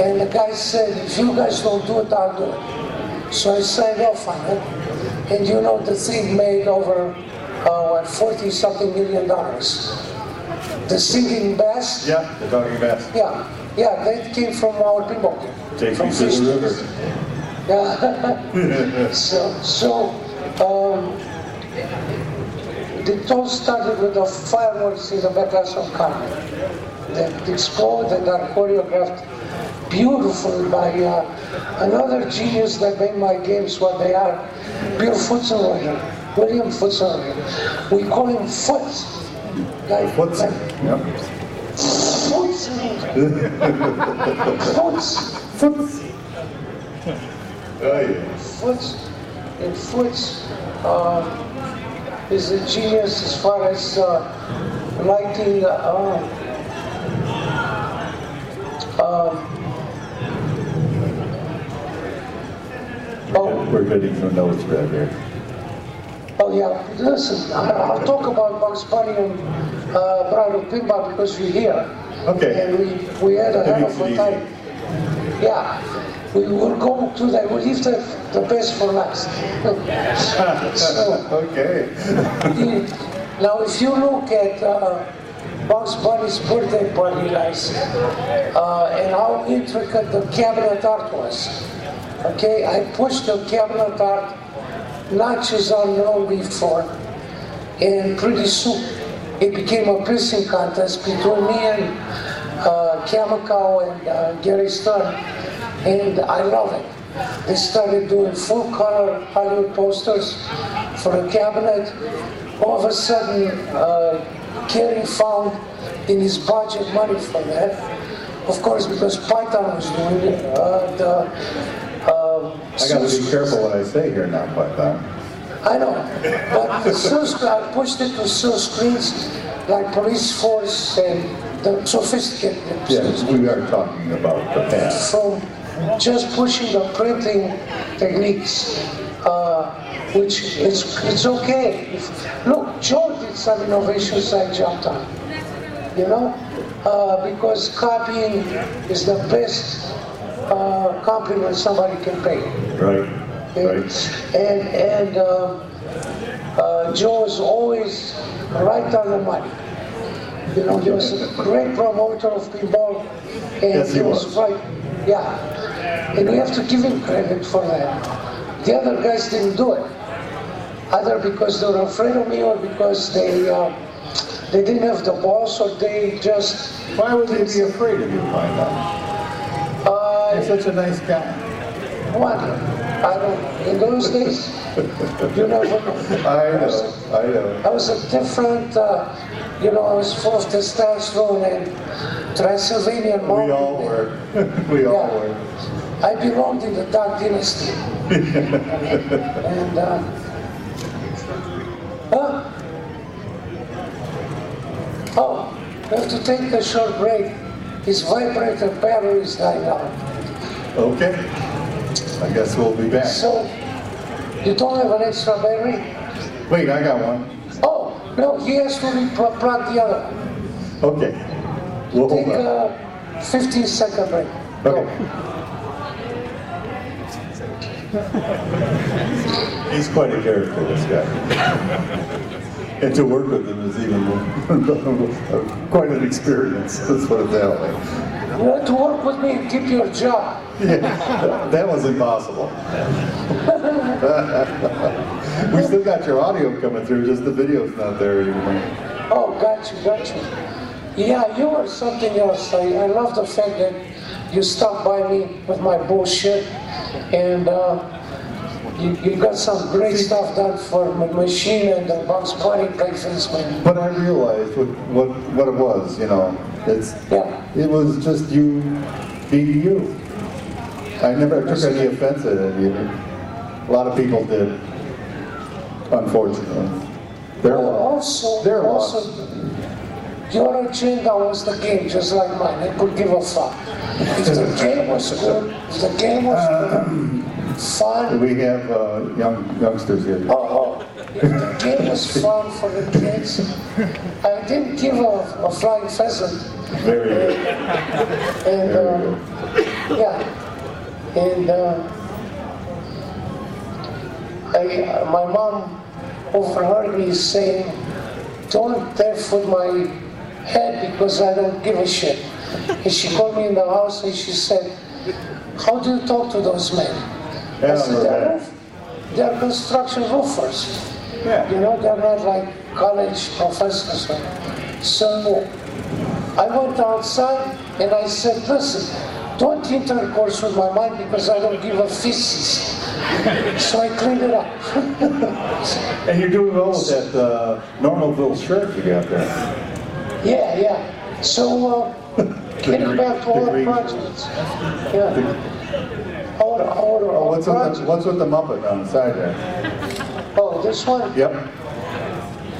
And the guy said, if you guys don't do it, I'll do it. So I signed off on it. And you know the thing made over uh, what, 40 something million dollars. The singing bass? Yeah, the talking bass. Yeah, yeah, that came from our people. Take from me to the river. Yeah. so, so um, the all started with the fireworks in the backhouse of Carmen that exploded and are choreographed beautifully by uh, another genius that made my games what they are, Bill Futzenberger, William Futzenberger. We call him Foot. Like, What's like, Yep. Foots. Foots. Oh yeah. And Foots uh, is a genius as far as uh, lighting. Uh, um, oh, We're getting some notes right here. Oh yeah, listen, I- I'll talk about Bugs Bunny and uh, Bride of Pinball because we're here. Okay. And we, we had a hell of a time. Yeah, we will go to that, we'll leave the, the best for last. so, okay. the- now if you look at uh, Bugs Bunny's birthday party, guys, uh, and how intricate the cabinet art was. Okay, I pushed the cabinet art notches unknown before. And pretty soon, it became a pissing contest between me and uh, Kaminkow and uh, Gary Stern. And I love it. They started doing full color Hollywood posters for the cabinet. All of a sudden, uh, Gary found in his budget money for that. Of course, because Python was doing it. Uh, the, I got to be careful what I say here now, Python. I know, but the silk, I pushed it to silk screens like police force and the sophisticated Yes, we are talking about the past. from just pushing the printing techniques, uh, which is it's okay. If, look, Joe did some innovations I jumped on, you know, uh, because copying is the best uh, compliment somebody can pay. Right. Right. And and uh, uh, Joe is always right on the money. You know, he was a great promoter of pinball, and Yes, he was, was. right. Yeah, and we have to give him credit for that. The other guys didn't do it, either because they were afraid of me or because they uh, they didn't have the balls or they just. Why would they be afraid of you, Python? Uh, You're such a nice guy. What? I don't. In those days, you know. I know, I know. I was a different, uh, you know, I was full of testosterone and Transylvanian We all were. We all Yeah. were. I belonged in the Dark Dynasty. and, uh, huh? Oh, we have to take a short break. His vibrator battery is dying out. Okay. I guess we'll be back. So, you don't have an extra battery? Wait, I got one. Oh, no, he has to replug the other. Okay. We'll Take a 15 second break. Okay. He's quite a character, this guy. And to work with him is even quite an experience. Let's put it that way. You have to work with me and keep your job. Yeah, that was impossible. we still got your audio coming through, just the video's not there anymore. Oh, got you, got you. Yeah, you were something else. I, I love the fact that you stopped by me with my bullshit and uh, you, you got some great stuff done for my machine and the Bugs Bunny playthings, man. But I realized what, what, what it was, you know. It's yeah. it was just you being you. I never took any offense at it either. A lot of people did, unfortunately. Loss. Also, Their also, your agenda was the game, just like mine. I could give a fuck. If the game was good, if the game was good, fun. We have uh, young youngsters here. Oh, oh. If the game was fun for the kids, I didn't give a, a flying pheasant. Very good. And uh, yeah, and uh, I, my mom overheard me saying, "Don't barefoot my head because I don't give a shit." And she called me in the house and she said, "How do you talk to those men?" I said, "They're, roof, they're construction roofers. You know, they're not like college professors." So I went outside and I said, "Listen." Don't intercourse with my mind because I don't give a feces. So I cleaned it up. And you're doing well with that uh, Normalville shirt you got there. Yeah, yeah. So, uh, getting back to our projects. Yeah. The, Our, our, Oh, what's with the, what's with the Muppet on the side there? Oh, this one? Yep.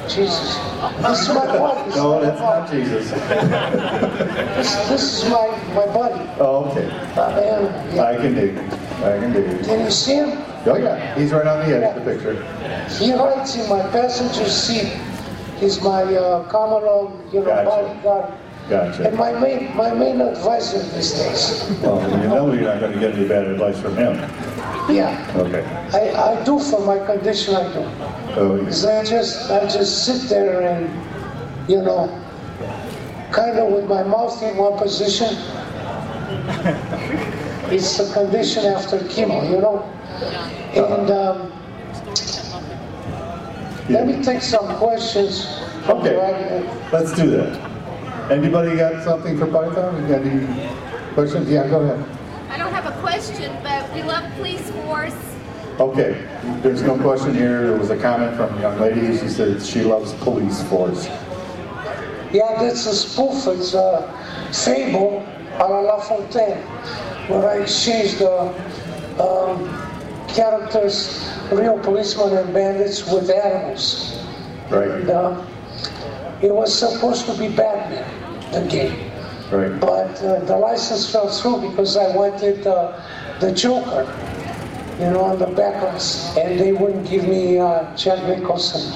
Jesus. This is my buddy. No, that's not Jesus. This, this is my, my buddy. Oh, okay. And, I can dig. it. I can dig. it. can you see him? Oh yeah, he's right on the edge of the picture. He rides in my passenger seat. He's my uh, Cameron, you know, Gotcha. bodyguard. Gotcha. And my main, my main advisor these days. Well, you know you're not going to get any bad advice from him. Yeah. Okay. I, I do for my condition, I do. Oh, yeah. I just, I just sit there and, you know, kind of with my mouth in one position. It's the condition after chemo, you know? And um, let me take some questions. Okay. Let's do that. Anybody got something for Python? You got any questions? Yeah, go ahead. I don't have a question, but we love police force. Okay, there's no question here. There was a comment from a young lady. She said she loves police force. Yeah, that's a spoof. It's a fable a la La Fontaine, where I exchanged the um, characters, real policemen and bandits, with animals. Right. And, uh, it was supposed to be Batman, the game. Right. But uh, the license fell through because I wanted uh, the Joker, you know, on the backlist, and they wouldn't give me uh, Jack Nicholson.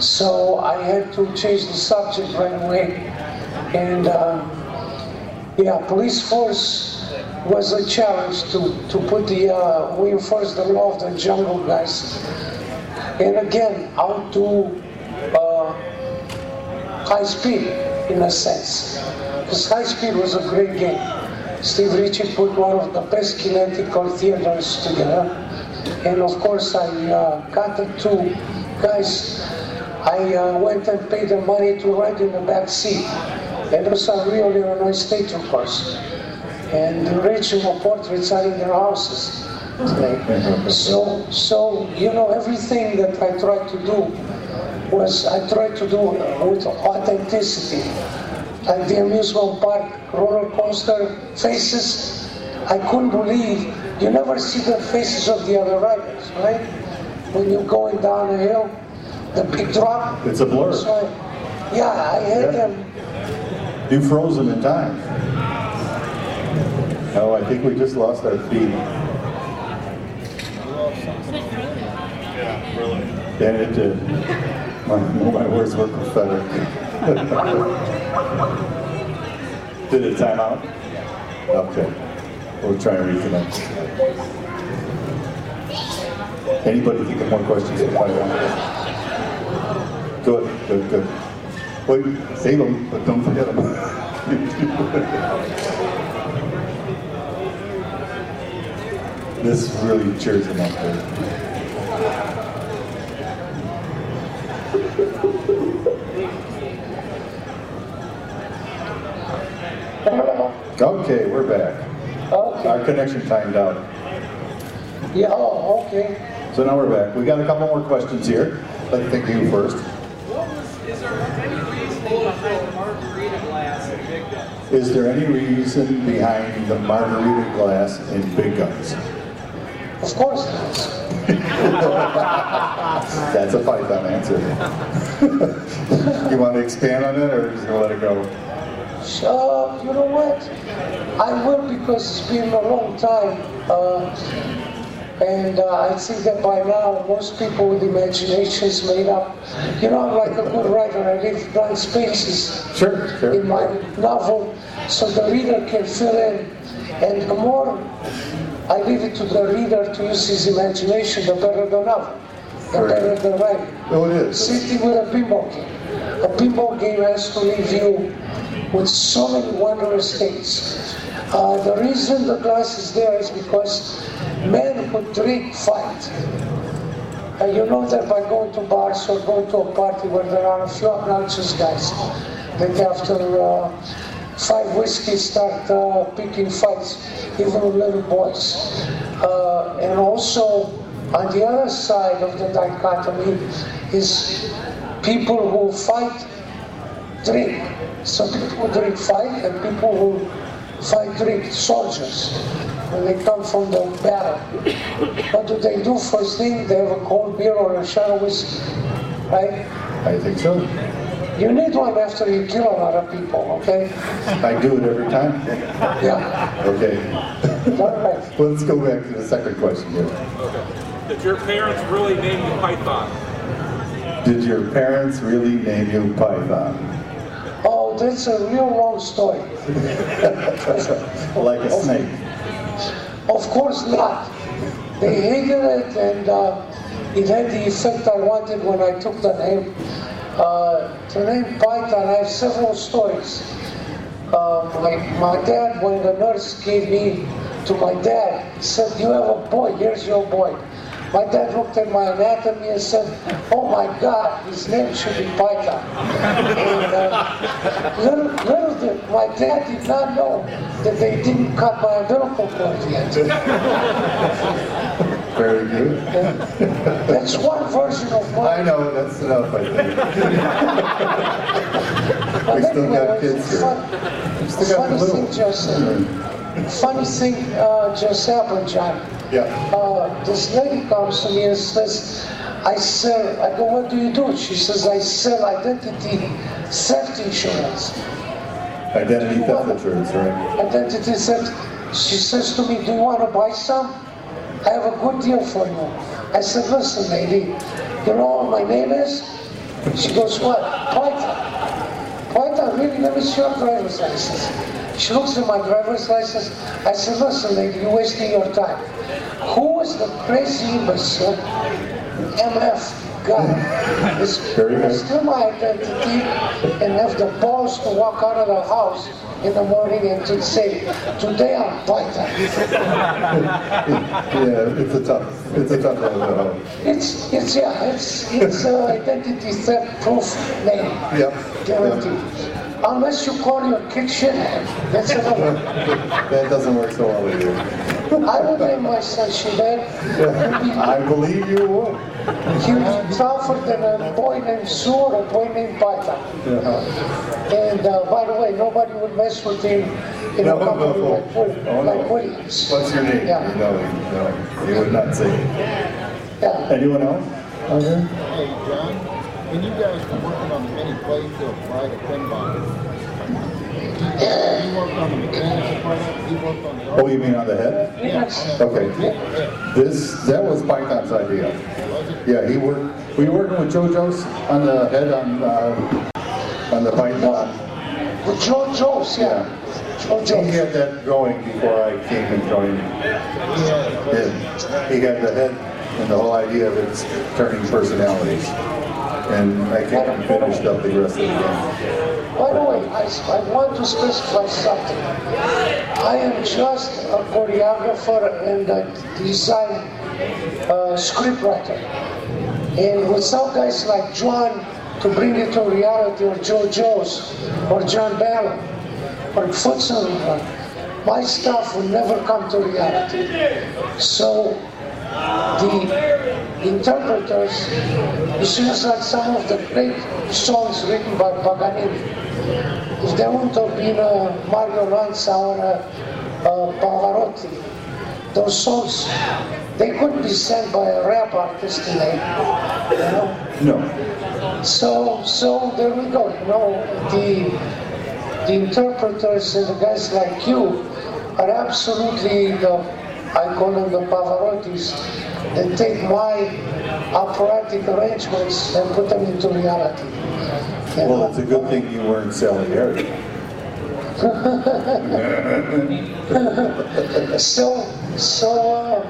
So I had to change the subject right away. And uh, yeah, police force was a challenge to, to put the, uh, we enforce the law of the jungle guys. And again, to uh, high speed in a sense. Because high speed was a great game. Steve Ritchie put one of the best kinetic kinetical theaters together. And of course, I uh, got the two guys. I uh, went and paid the money to ride in the back seat. And those are real Illinois State Troopers. And the original portraits are in their houses today. So, so you know, everything that I tried to do was I tried to do with authenticity. Like the amusement park roller coaster faces, I couldn't believe you never see the faces of the other riders, right? When you're going down a hill, the big drop. It's a blur. So I, yeah, I had Yeah. them. You froze them in time. Oh, I think we just lost our feed. Yeah, really. Yeah, it did. My, my words were prophetic. Did it time out? Okay. We'll try and reconnect. Anybody think of more questions? Good, good, good. Wait, save them, but don't forget them. this really cheers them up. Okay, we're back. Our connection timed out. Yeah, oh, okay. So now we're back. We got a couple more questions here. Think of you first. Is there any reason behind the margarita glass in Big Guns? Is there any reason behind the margarita glass in Big Guns? Of course. That's a Python answer. you want to expand on it or just gonna let it go? Uh, you know what? I will because it's been a long time. Uh, and uh, I think that by now most people with imaginations made up. You know, I'm like a good writer. I leave blank spaces Sure, sure. in my novel so the reader can fill in. And the more I leave it to the reader to use his imagination, the better the novel, the better the writing. Oh, it is. Same thing with a pinball game. A pinball game has to leave you with so many wondrous things. Uh, the reason the glass is there is because men who drink fight. Uh, you know that by going to bars or going to a party where there are a few obnoxious guys, that after uh, five whiskeys start uh, picking fights, even with little boys. Uh, and also, on the other side of the dichotomy is people who fight drink. Some people who drink fight, and people who fight drink soldiers when they come from the battle. What do they do first thing? They have a cold beer or a shot of whiskey, right? I think so. You need one after you kill a lot of people, okay? I do it every time. Yeah. Okay. well, let's go back to the second question here. Did your parents really name you Python? Did your parents really name you Python? That's a real long story. like a snake. Of course not. They hated it, and uh, it had the effect I wanted when I took the name. Uh, the name Python, I have several stories. Uh, my, my dad, when the nurse gave me to my dad, said, You have a boy, here's your boy. My dad looked at my anatomy and said, Oh my God, his name should be Python. And uh, little, little did, my dad did not know that they didn't cut my umbilical cord yet. Very good. That's one version of my. I know, that's enough, I think. we still got kids here. We still got the Funny thing just funny thing uh, just happened, John. Yeah. Uh, this lady comes to me and says, I sell, I go, what do you do? She says, I sell identity theft insurance. Identity theft insurance, right? Identity theft. She says to me, do you want to buy some? I have a good deal for you. I said, listen, lady, you know what my name is? She goes, what? Python. Python, really? Let me see your driver's license. She looks at my driver's license. I said, listen, lady, you're wasting your time. Who is the crazy imbecile MF guy is still my identity and have the balls to walk out of the house in the morning and to say, today I'm Python. yeah, it's a tough, it's a tough one. It's, it's, yeah, it's, it's uh, identity theft proof name. Yep. Guaranteed. Unless you call your kid shithead. That's another. that doesn't work so well either. I would name my son shithead. I believe you would. He would be tougher than a boy named Sue or a boy named Python. Yeah. And uh, by the way, nobody would mess with him in No, a company no. like, Will- Oh, no. like Williams. What's your name? Yeah. No, no, you would not say. Yeah. Anyone else? out here? Hey, John, when you guys were working on the mini playfield prior to pinball, you worked on the mechanics part of it, you worked on the Oh, you mean on the head? Yes. Okay. This, that was Python's idea. Yeah, he worked, were you working with JoJo's on the head on, uh, on the Python? With JoJo's, Jones, yeah. Joe He Jones. had that going before I came and joined him. Yeah. He had the head and the whole idea of its turning personalities. And I came and finished up the rest of the game. By the way, I, I want to specify something. I am just a choreographer and a design uh, scriptwriter. And without guys like John to bring it to reality, or Joe Joes, or John Barron, or Futson, my stuff will never come to reality. So the interpreters, it's just like some of the great songs written by Paganini. If there wouldn't have been a Mario Lanza or a, a Pavarotti, those songs, they couldn't be sang by a rap artist today. You know? No. So, so there we go. You know, the the interpreters and the guys like you are absolutely the, I call them the Pavarottis, that take my operatic arrangements and put them into reality. Well, it's a good thing you weren't Sally Harry. so, so, uh,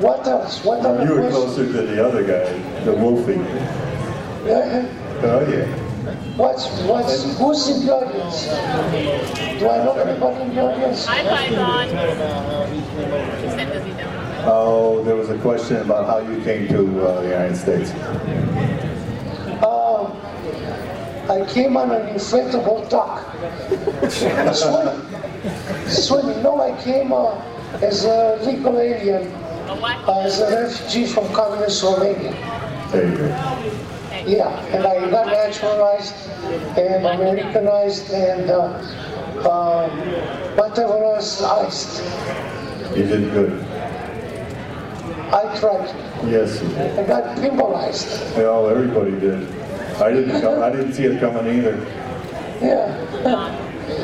what else? What other You were questions? closer to the other guy, the Wolfie. Yeah. Oh, yeah. What's, what's, who's in the audience? Do I know anybody in the audience? Hi, Python. He said, does he know? Oh, there was a question about how you came to uh, the United States. Uh, I came on an inflatable duck. Swimming. Swimming. No, I came uh, as a legal alien, uh, as a refugee from communist Romania. There you go. Yeah, and I got naturalized and Americanized and uh, uh, whatever else iced. You did good. I tried. Yes. I got pinballized. Well, everybody did. I didn't come, I didn't see it coming either. Yeah.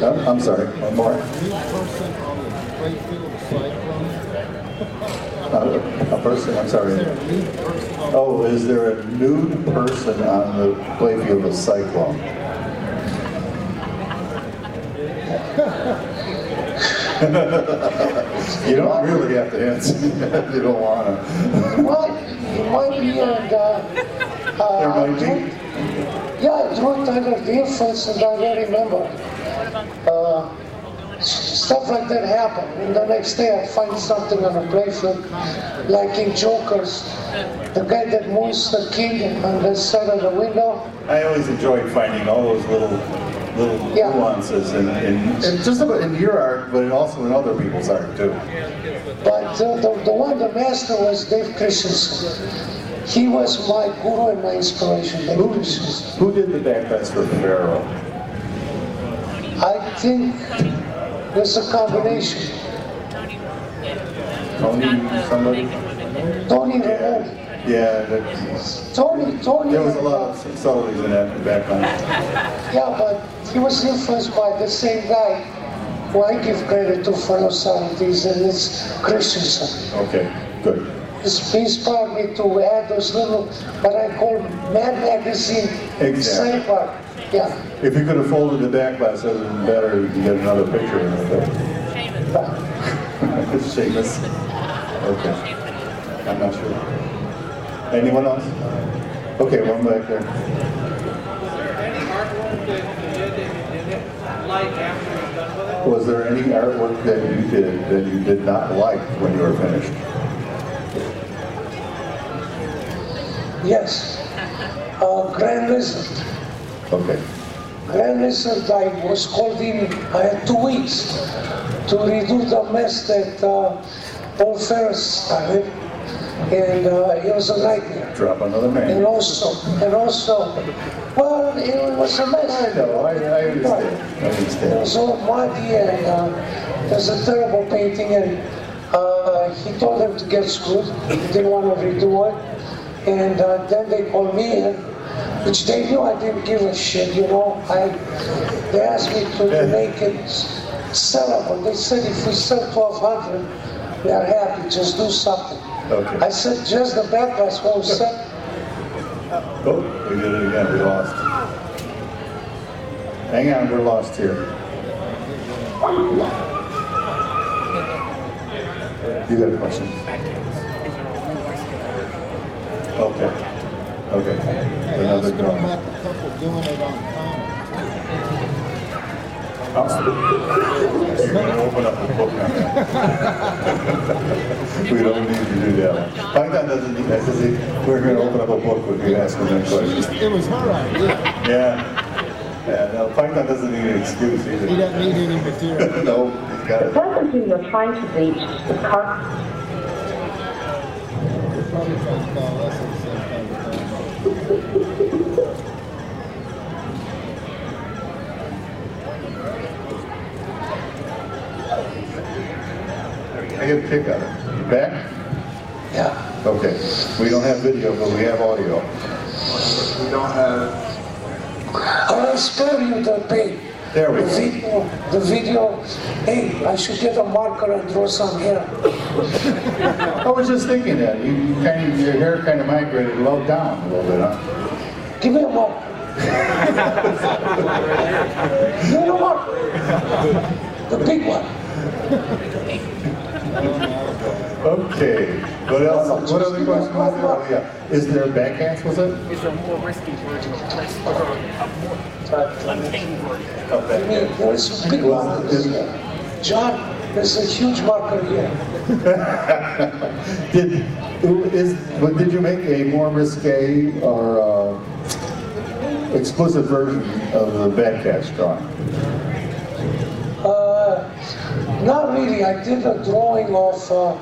Oh, I'm sorry, one more. Uh, A person, I'm sorry. Oh, is there a nude person on the playfield of Cyclone? You don't really have to answer if you don't want to. Might, it might be and uh, uh, There might be. Yeah, I it under the influence and I don't remember. Uh, stuff like that happened. And the next day I find something on a playfield, like in Jokerz, the guy that moves the king on the side of the window. I always enjoyed finding all those little, little nuances in, in, in just about in your art, but also in other people's art too. But uh, the, the one, the master was Dave Christensen. He was my guru and my inspiration, Dave Christensen. Who did the backglass for the Pharaoh? I think it's a combination. Tony, somebody? Tony Ramone. Yeah, that, Tony, Tony. there was a lot of subtleties in that background. Yeah, but he was influenced by the same guy who I give credit to for those subtleties, and it's Christensen. Okay, good. It's- inspired me to add those little, what I call Mad Magazine Exactly. sidebar. Yeah. If you could have folded the backglass, that would have been better. You could get another picture in it. Seamus. Okay. I'm not sure. Anyone else? Okay, one back there. Any artwork that you did that you didn't like after you're done with it? Was there any artwork that you did that you did not like when you were finished? Yes. Uh, Grand Lizard. Okay. Grand Lizard, I was called in, I had two weeks to redo the mess that uh, Paul Faris started. And uh, it was a nightmare. Drop another man. And also, and also, well, it was a mess. I know, I, I understand. I It understand. was all muddy and uh, it was a terrible painting and uh, he told them to get screwed. He didn't want to redo it. And uh, then they called me in, which they knew I didn't give a shit, you know. I, they asked me to, to make it sellable. They said if we sell 1,200, we are happy, just do something. Okay. I said, just the backlash won't sell. Oh, we did it again. We lost. Hang on, we're lost here. You got a question? Okay. Okay. Another Ask them drawing. about the couple doing it on comics. You're gonna open up a book on. We don't need to do that. Python doesn't need that, does he? We're gonna open up a book with you asking them that question. It was her idea. Yeah. Yeah, no, Python doesn't need an excuse either. He doesn't need any material. No, he's got The it. person you're trying to reach is car- They're probably trying to call us at the same time. I get a kick out of it. Back? Yeah. Okay. We don't have video, but we have audio. We don't have. I'll spare you the pain. There we the go. video, the video. Hey, I should get a marker and draw some here. I was just thinking that. You, you kind of, your hair kind of migrated low down a little bit, huh? Give me a marker. Give me a marker. The big one. Okay. What else? What other question was there? Oh, yeah. Is there backhands with it? Is a more risky version of this? Untamed version. Oh, I mean, there is a big one. John, there's a huge marker here. Did who is? But did you make a more risque or uh, explicit version of the Bad Cats drawing? Not really. I did a drawing of uh,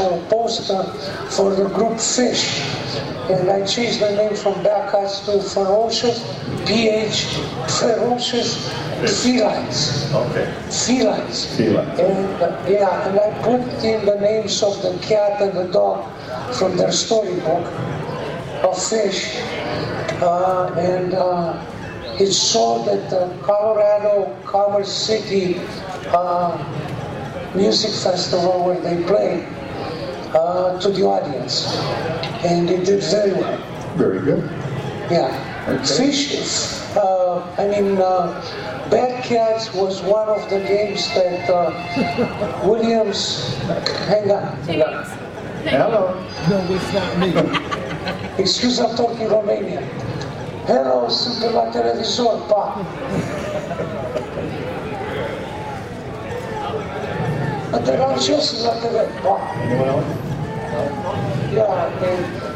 a poster for the group Phish. And I changed the name from Bad Cats to Ferocious, PH, Ferocious Felines. Okay. Felines. Felines. And uh, yeah, and I put in the names of the cat and the dog from their storybook of Phish. Uh, and uh, it's saw that the Colorado Commerce City uh, Music Festival where they play uh, to the audience. And it did very well. Very good. Yeah. Phish, uh, I mean, uh, Bad Cats was one of the games that uh, Williams, hang on, hang on. Hello. No, it's not me. Excuse, I'm talking Romanian. ero su per la televisore, pa. Aterrò sulla televisore, pa. Yeah,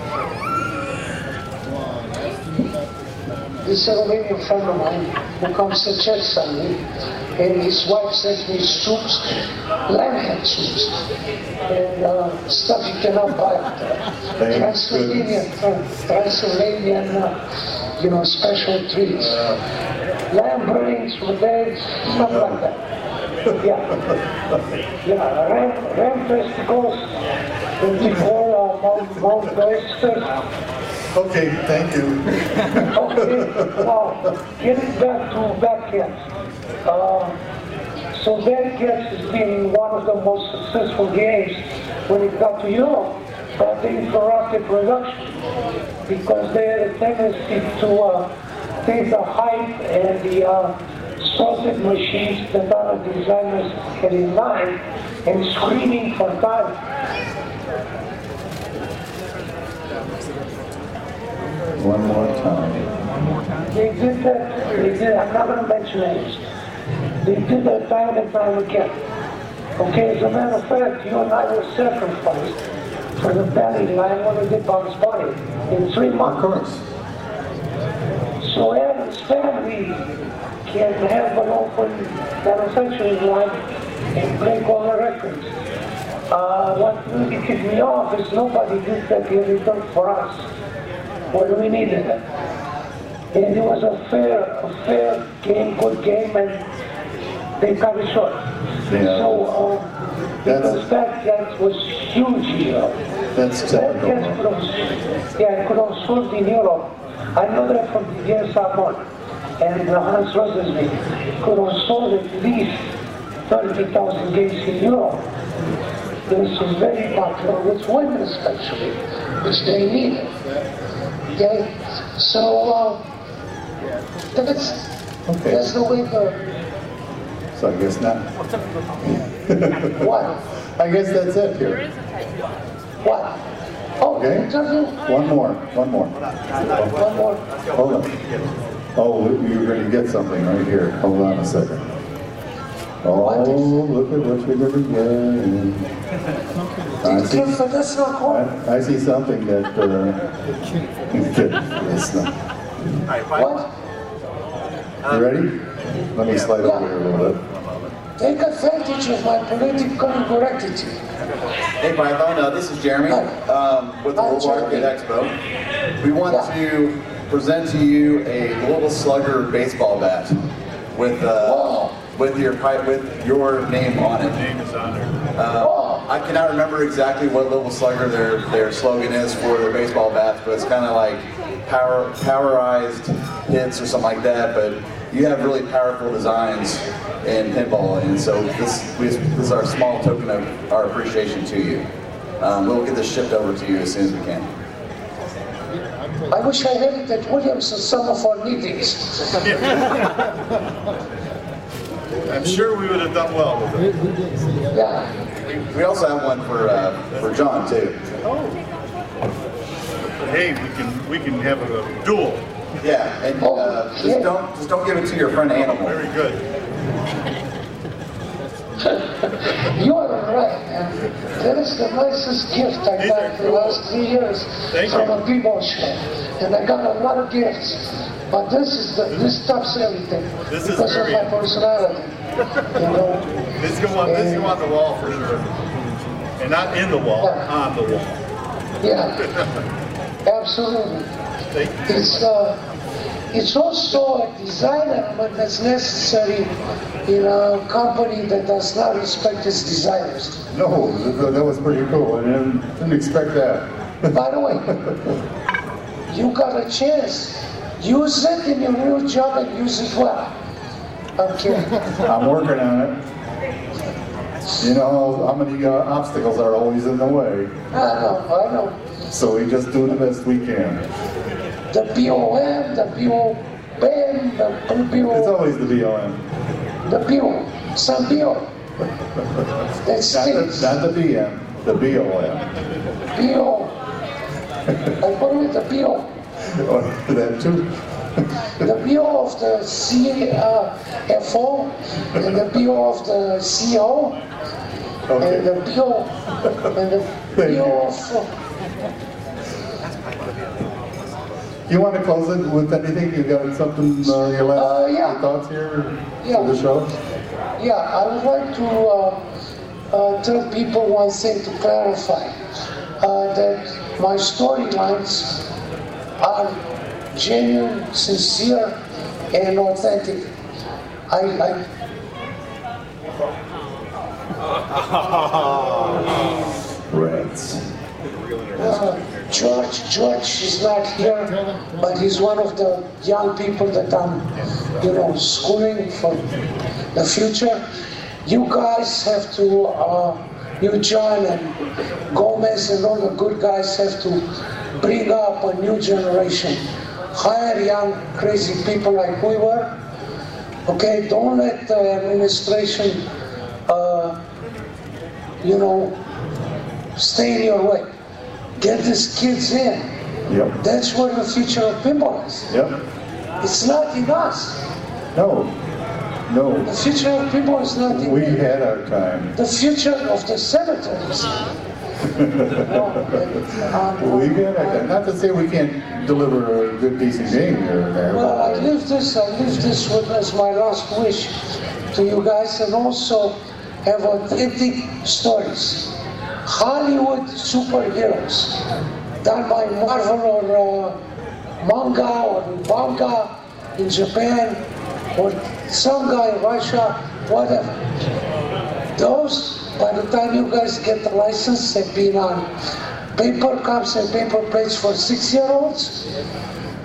this Romanian friend of mine who comes to church Sunday, and his wife sent me soups, lamb head soups, and uh, stuff you cannot buy out there. Transylvanian, Transylvanian, uh, you know, special treats. Lamb brains with eggs, stuff like that. Yeah. Yeah, ram, ram testicles, and before uh, Mount, Mount Western. Okay, thank you. Okay, well, getting back to Bad Cats. Uh, so Bad Cats has been one of the most successful games when it got to Europe, but they interrupted production because they had a tendency to uh, take the hype and the uh, sausage machines that other designers had in mind and screaming for time. One more time. They did that, they did, I'm not gonna mention names. They did that time and time again. Okay, as a matter of fact, you and I were sacrificed for the belly line when we did Bugs Bunny in three months. Of course. So Addams Family can have an open manufacturing line and break all the records. Uh, what really kicked me off is nobody did that really done for us when we needed. And it was a fair, a fair game, good game, and they cut it short. Yeah. So, uh, because that, that was huge here. That's That typical. could have, yeah, it could have sold in Europe. I know that from the Gas Salmon and Hans Rosensby could have sold at least 30,000 games in Europe. This was very popular with women especially, which they needed. Okay, so uh, that's, Okay. that's the way the, So I guess not. what? I guess that's it here. What? Oh, Okay. One more. One more. One more. Hold on. Oh, you're going to get something right here. Hold on a second. Oh, look at what you're going to get. I see, But that's not cool. I, I see something that uh, it's not. What? You ready? Let me slide over here a little bit. Take advantage of my political incorrectitude. Hey Python, uh, this is Jeremy um, with the Hi, Louisville Arcade Expo. We want to present to you a Louisville Slugger baseball bat with uh, with your pi- with your name on it. Name is on there. Uh, I cannot remember exactly what Louisville Slugger their their slogan is for their baseball bats, but it's kind of like power powerized hits or something like that. But you have really powerful designs in pinball, and so this, we, this is our small token of our appreciation to you. Um, we'll get this shipped over to you as soon as we can. I wish I had it at Williams and some of our meetings. I'm sure we would have done well with it. Yeah. We also have one for uh, for John too. Oh. Hey, we can we can have a duel. Yeah, and uh, just don't just don't give it to your friend Animal. Very good. You are right, man. That is the nicest gift I got for the last three years from a people show. And I got a lot of gifts. But this is the, this tops everything. This is because very- of my personality. You know? This go on this go on the wall for sure. And not in the wall, on the wall. Yeah. Absolutely. It's uh, it's also a design element that's necessary in a company that does not respect its designers. No, that, that was pretty cool. I didn't, didn't expect that. By the way, you got a chance. Use it in your real job and use it well. I'm kidding. I'm working on it. You know how many uh, obstacles are always in the way. I know, I know. So we just do the best we can. The BOM, the BOM, the BO. It's always the BLM. The BO. Some BO. That's Not the, not the BM, the BLM. BO. I believe the BO. Oh, that too. The BO of the CFO and the BO of the CO and the BO and the BO of You want to close it with anything? You got something, uh, your last Uh, yeah. thoughts here Yeah. for the show? Yeah, I would like to uh, uh, tell people one thing to clarify uh, that my storylines are genuine, sincere, and authentic. I, I Rats. uh, George, George is not here, but he's one of the young people that I'm, you know, schooling for the future. You guys have to, uh, you John and Gomez and all the good guys have to bring up a new generation. Hire young, crazy people like we were. Okay, don't let the administration, uh, you know, stay in your way. Get these kids in. Yep. That's where the future of pinball is. Yep. It's not in us. No. No. The future of pinball is not in us. We had our time. The future of the cemeteries. We time. Not to say we can't deliver a good, decent game here and there. Well, I but- leave this, I leave this with as my last wish to you guys and also have authentic stories. Hollywood superheroes done by Marvel or uh, manga or manga in Japan or some guy in Russia, whatever. Those, by the time you guys get the license, they've been on paper cups and paper plates for six-year-olds,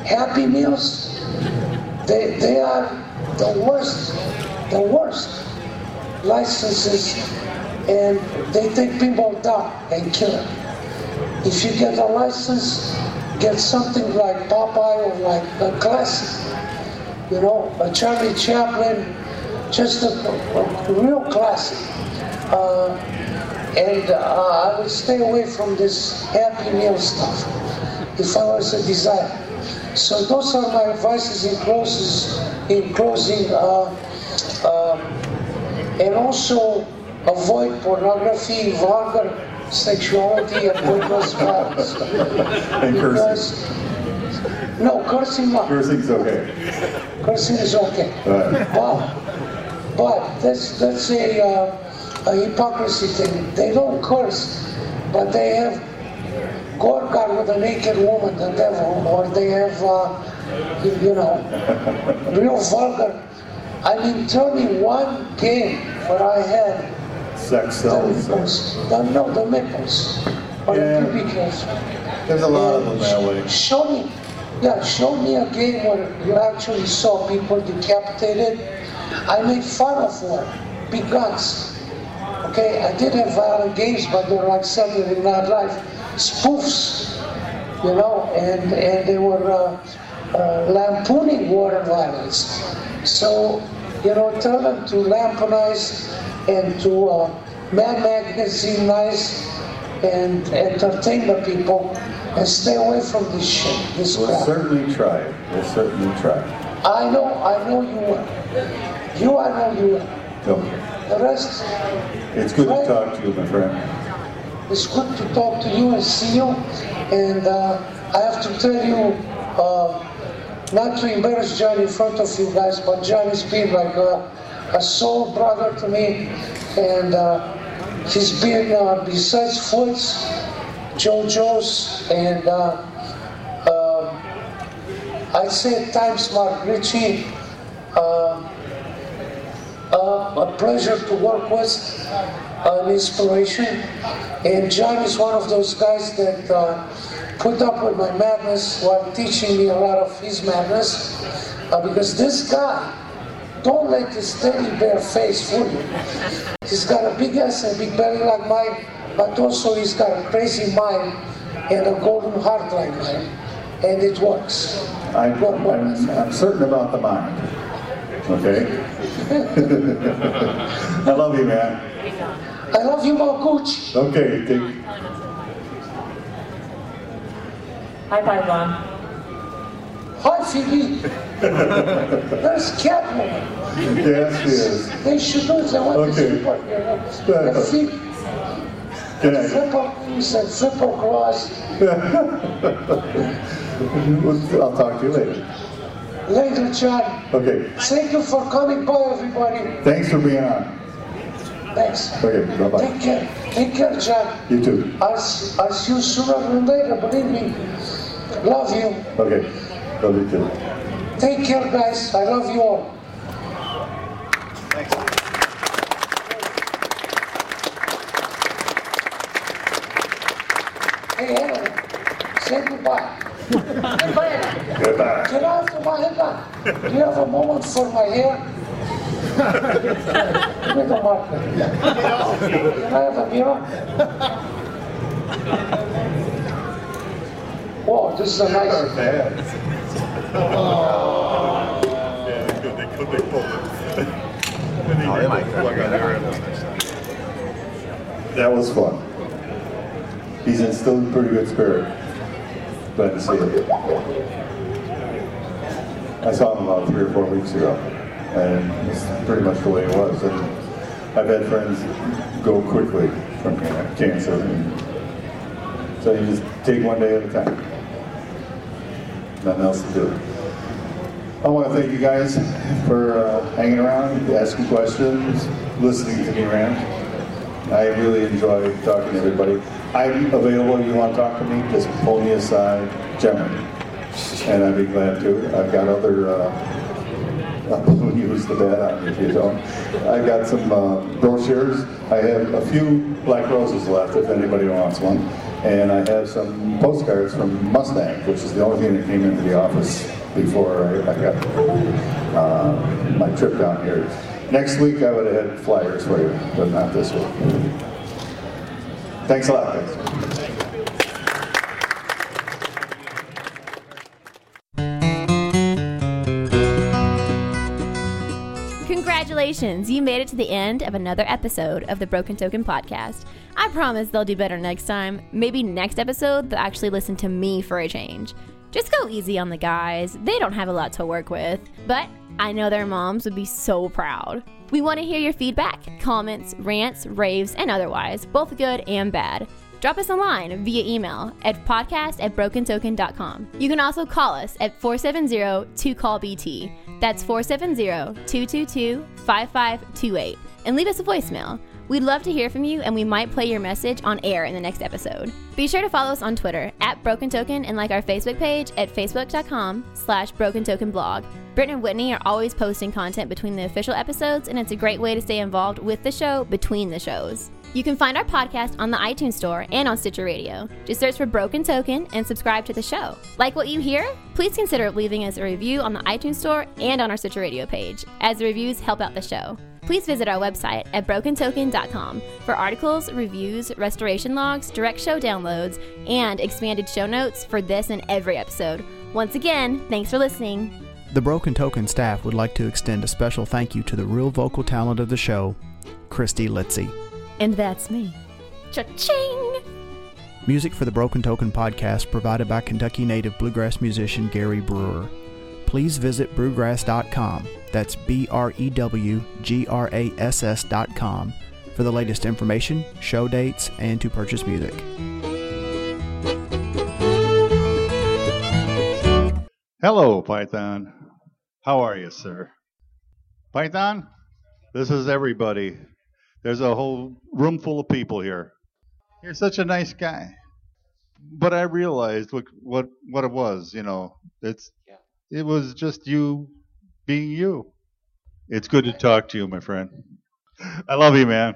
Happy Meals, they, they are the worst, the worst licenses, and they take people down and kill them. If you get a license, get something like Popeye or like a classic, you know, a Charlie Chaplin, just a, a real classic. Uh, and uh, I would stay away from this Happy Meal stuff if I was a designer. So those are my advices in closes, in closing. Uh, uh, and also avoid pornography, vulgar sexuality, and worthless violence. And Because- No, cursing not. Cursing's okay. Cursing is okay. Right. But, but that's, that's a, uh, a hypocrisy thing. They don't curse, but they have Gorgar with a naked woman, the devil, or they have, uh, you, know, real vulgar. I mean, tell me one game where I had Sex the sells. nipples, the, no, the nipples, or Yeah. the pubic. There's a lot of them that way. Show me, Yeah, show me a game where you actually saw people decapitated. I made fun of war, big guns. Okay, I did have violent games, but they were like Saturday Night Live spoofs, you know, and and they were uh, uh, lampooning war and violence. So, you know, tell them to lamponize and to uh, man magazine-nize and entertain the people and stay away from this shit, this We'll crap. certainly try. We'll certainly try. I know, I know you will. You, I know you will. Okay. The rest, It's good to talk to you, my friend. it's good to talk to you and see you. And uh, I have to tell you, uh, not to embarrass John in front of you guys, but John has been like a, a soul brother to me. And uh, he's been, uh, besides Foots, JoJo's, and uh, uh, I'd say at times Mark Ritchie, a pleasure to work with, an inspiration. And John is one of those guys that uh, put up with my madness while teaching me a lot of his madness. Uh, because this guy, don't let his teddy bear face fool you. He's got a big ass and big belly like mine, but also he's got a crazy mind and a golden heart like mine. And it works. I'm, I'm, I'm certain about the mind. Okay? I love you, man. I love you, Malkuch. Okay, take, Hi, Python. Hi, Phoebe. There's Catwoman. yes, she is. They should do it. They want Okay. to super hero. The Phoebe. Good night. Flipper wings and flipper claws. I'll talk to you later. Later, John. Okay. Thank you for coming by, everybody. Thanks for being on. Thanks. Okay, bye-bye. Take care. Take care, John. You too. I'll, s- I'll see you sooner than later, believe me. Love you. Okay. Love you too. Take care, guys. I love you all. Thanks. Hey, Helen, say goodbye. goodbye. Goodbye. My. Do you have a moment my hair? Marker. Can I have a mirror? Whoa, this is a nice. That was fun. He's in still in pretty good spirit. Glad to see it. I saw him about three or four weeks ago, and it's pretty much the way it was. And I've had friends go quickly from cancer, and so you just take one day at a time. Nothing else to do. I want to thank you guys for uh, hanging around, asking questions, listening to me rant. I really enjoy talking to everybody. I'm available if you want to talk to me, just pull me aside generally. And I'd be glad to. I've got other, uh, use the bad on you if you don't. I've got some uh, brochures. I have a few black roses left if anybody wants one. And I have some postcards from Mustang, which is the only thing that came into the office before I, I got uh, my trip down here. Next week I would have had flyers for you, but not this week. Thanks a lot, guys. Congratulations, you made it to the end of another episode of the Broken Token podcast. I promise they'll do better next time. Maybe next episode they'll actually listen to me for a change. Just go easy on the guys, they don't have a lot to work with. But I know their moms would be so proud. We want to hear your feedback, comments, rants, raves, and otherwise, both good and bad. Drop us a line via email at podcast at brokentoken.com. You can also call us at 470-2-CALL-BT. That's 470-222-5528. And leave us a voicemail. We'd love to hear from you, and we might play your message on air in the next episode. Be sure to follow us on Twitter at Broken Token and like our Facebook page at facebook.com slash Broken Token Blog. Britt and Whitney are always posting content between the official episodes, and it's a great way to stay involved with the show between the shows. You can find our podcast on the iTunes Store and on Stitcher Radio. Just search for Broken Token and subscribe to the show. Like what you hear? Please consider leaving us a review on the iTunes Store and on our Stitcher Radio page, as the reviews help out the show. Please visit our website at brokentoken.com for articles, reviews, restoration logs, direct show downloads, and expanded show notes for this and every episode. Once again, thanks for listening. The Broken Token staff would like to extend a special thank you to the real vocal talent of the show, Christy Litzy. And that's me. Cha-ching! Music for the Broken Token podcast provided by Kentucky native bluegrass musician Gary Brewer. Please visit brewgrass.com. That's B R E W G R A S S.com for the latest information, show dates, and to purchase music. Hello, Python. How are you, sir? Python, this is everybody. There's a whole room full of people here. You're such a nice guy. But I realized what what what it was, you know. It's yeah. it was just you being you. It's good to talk to you, my friend. I love you, man.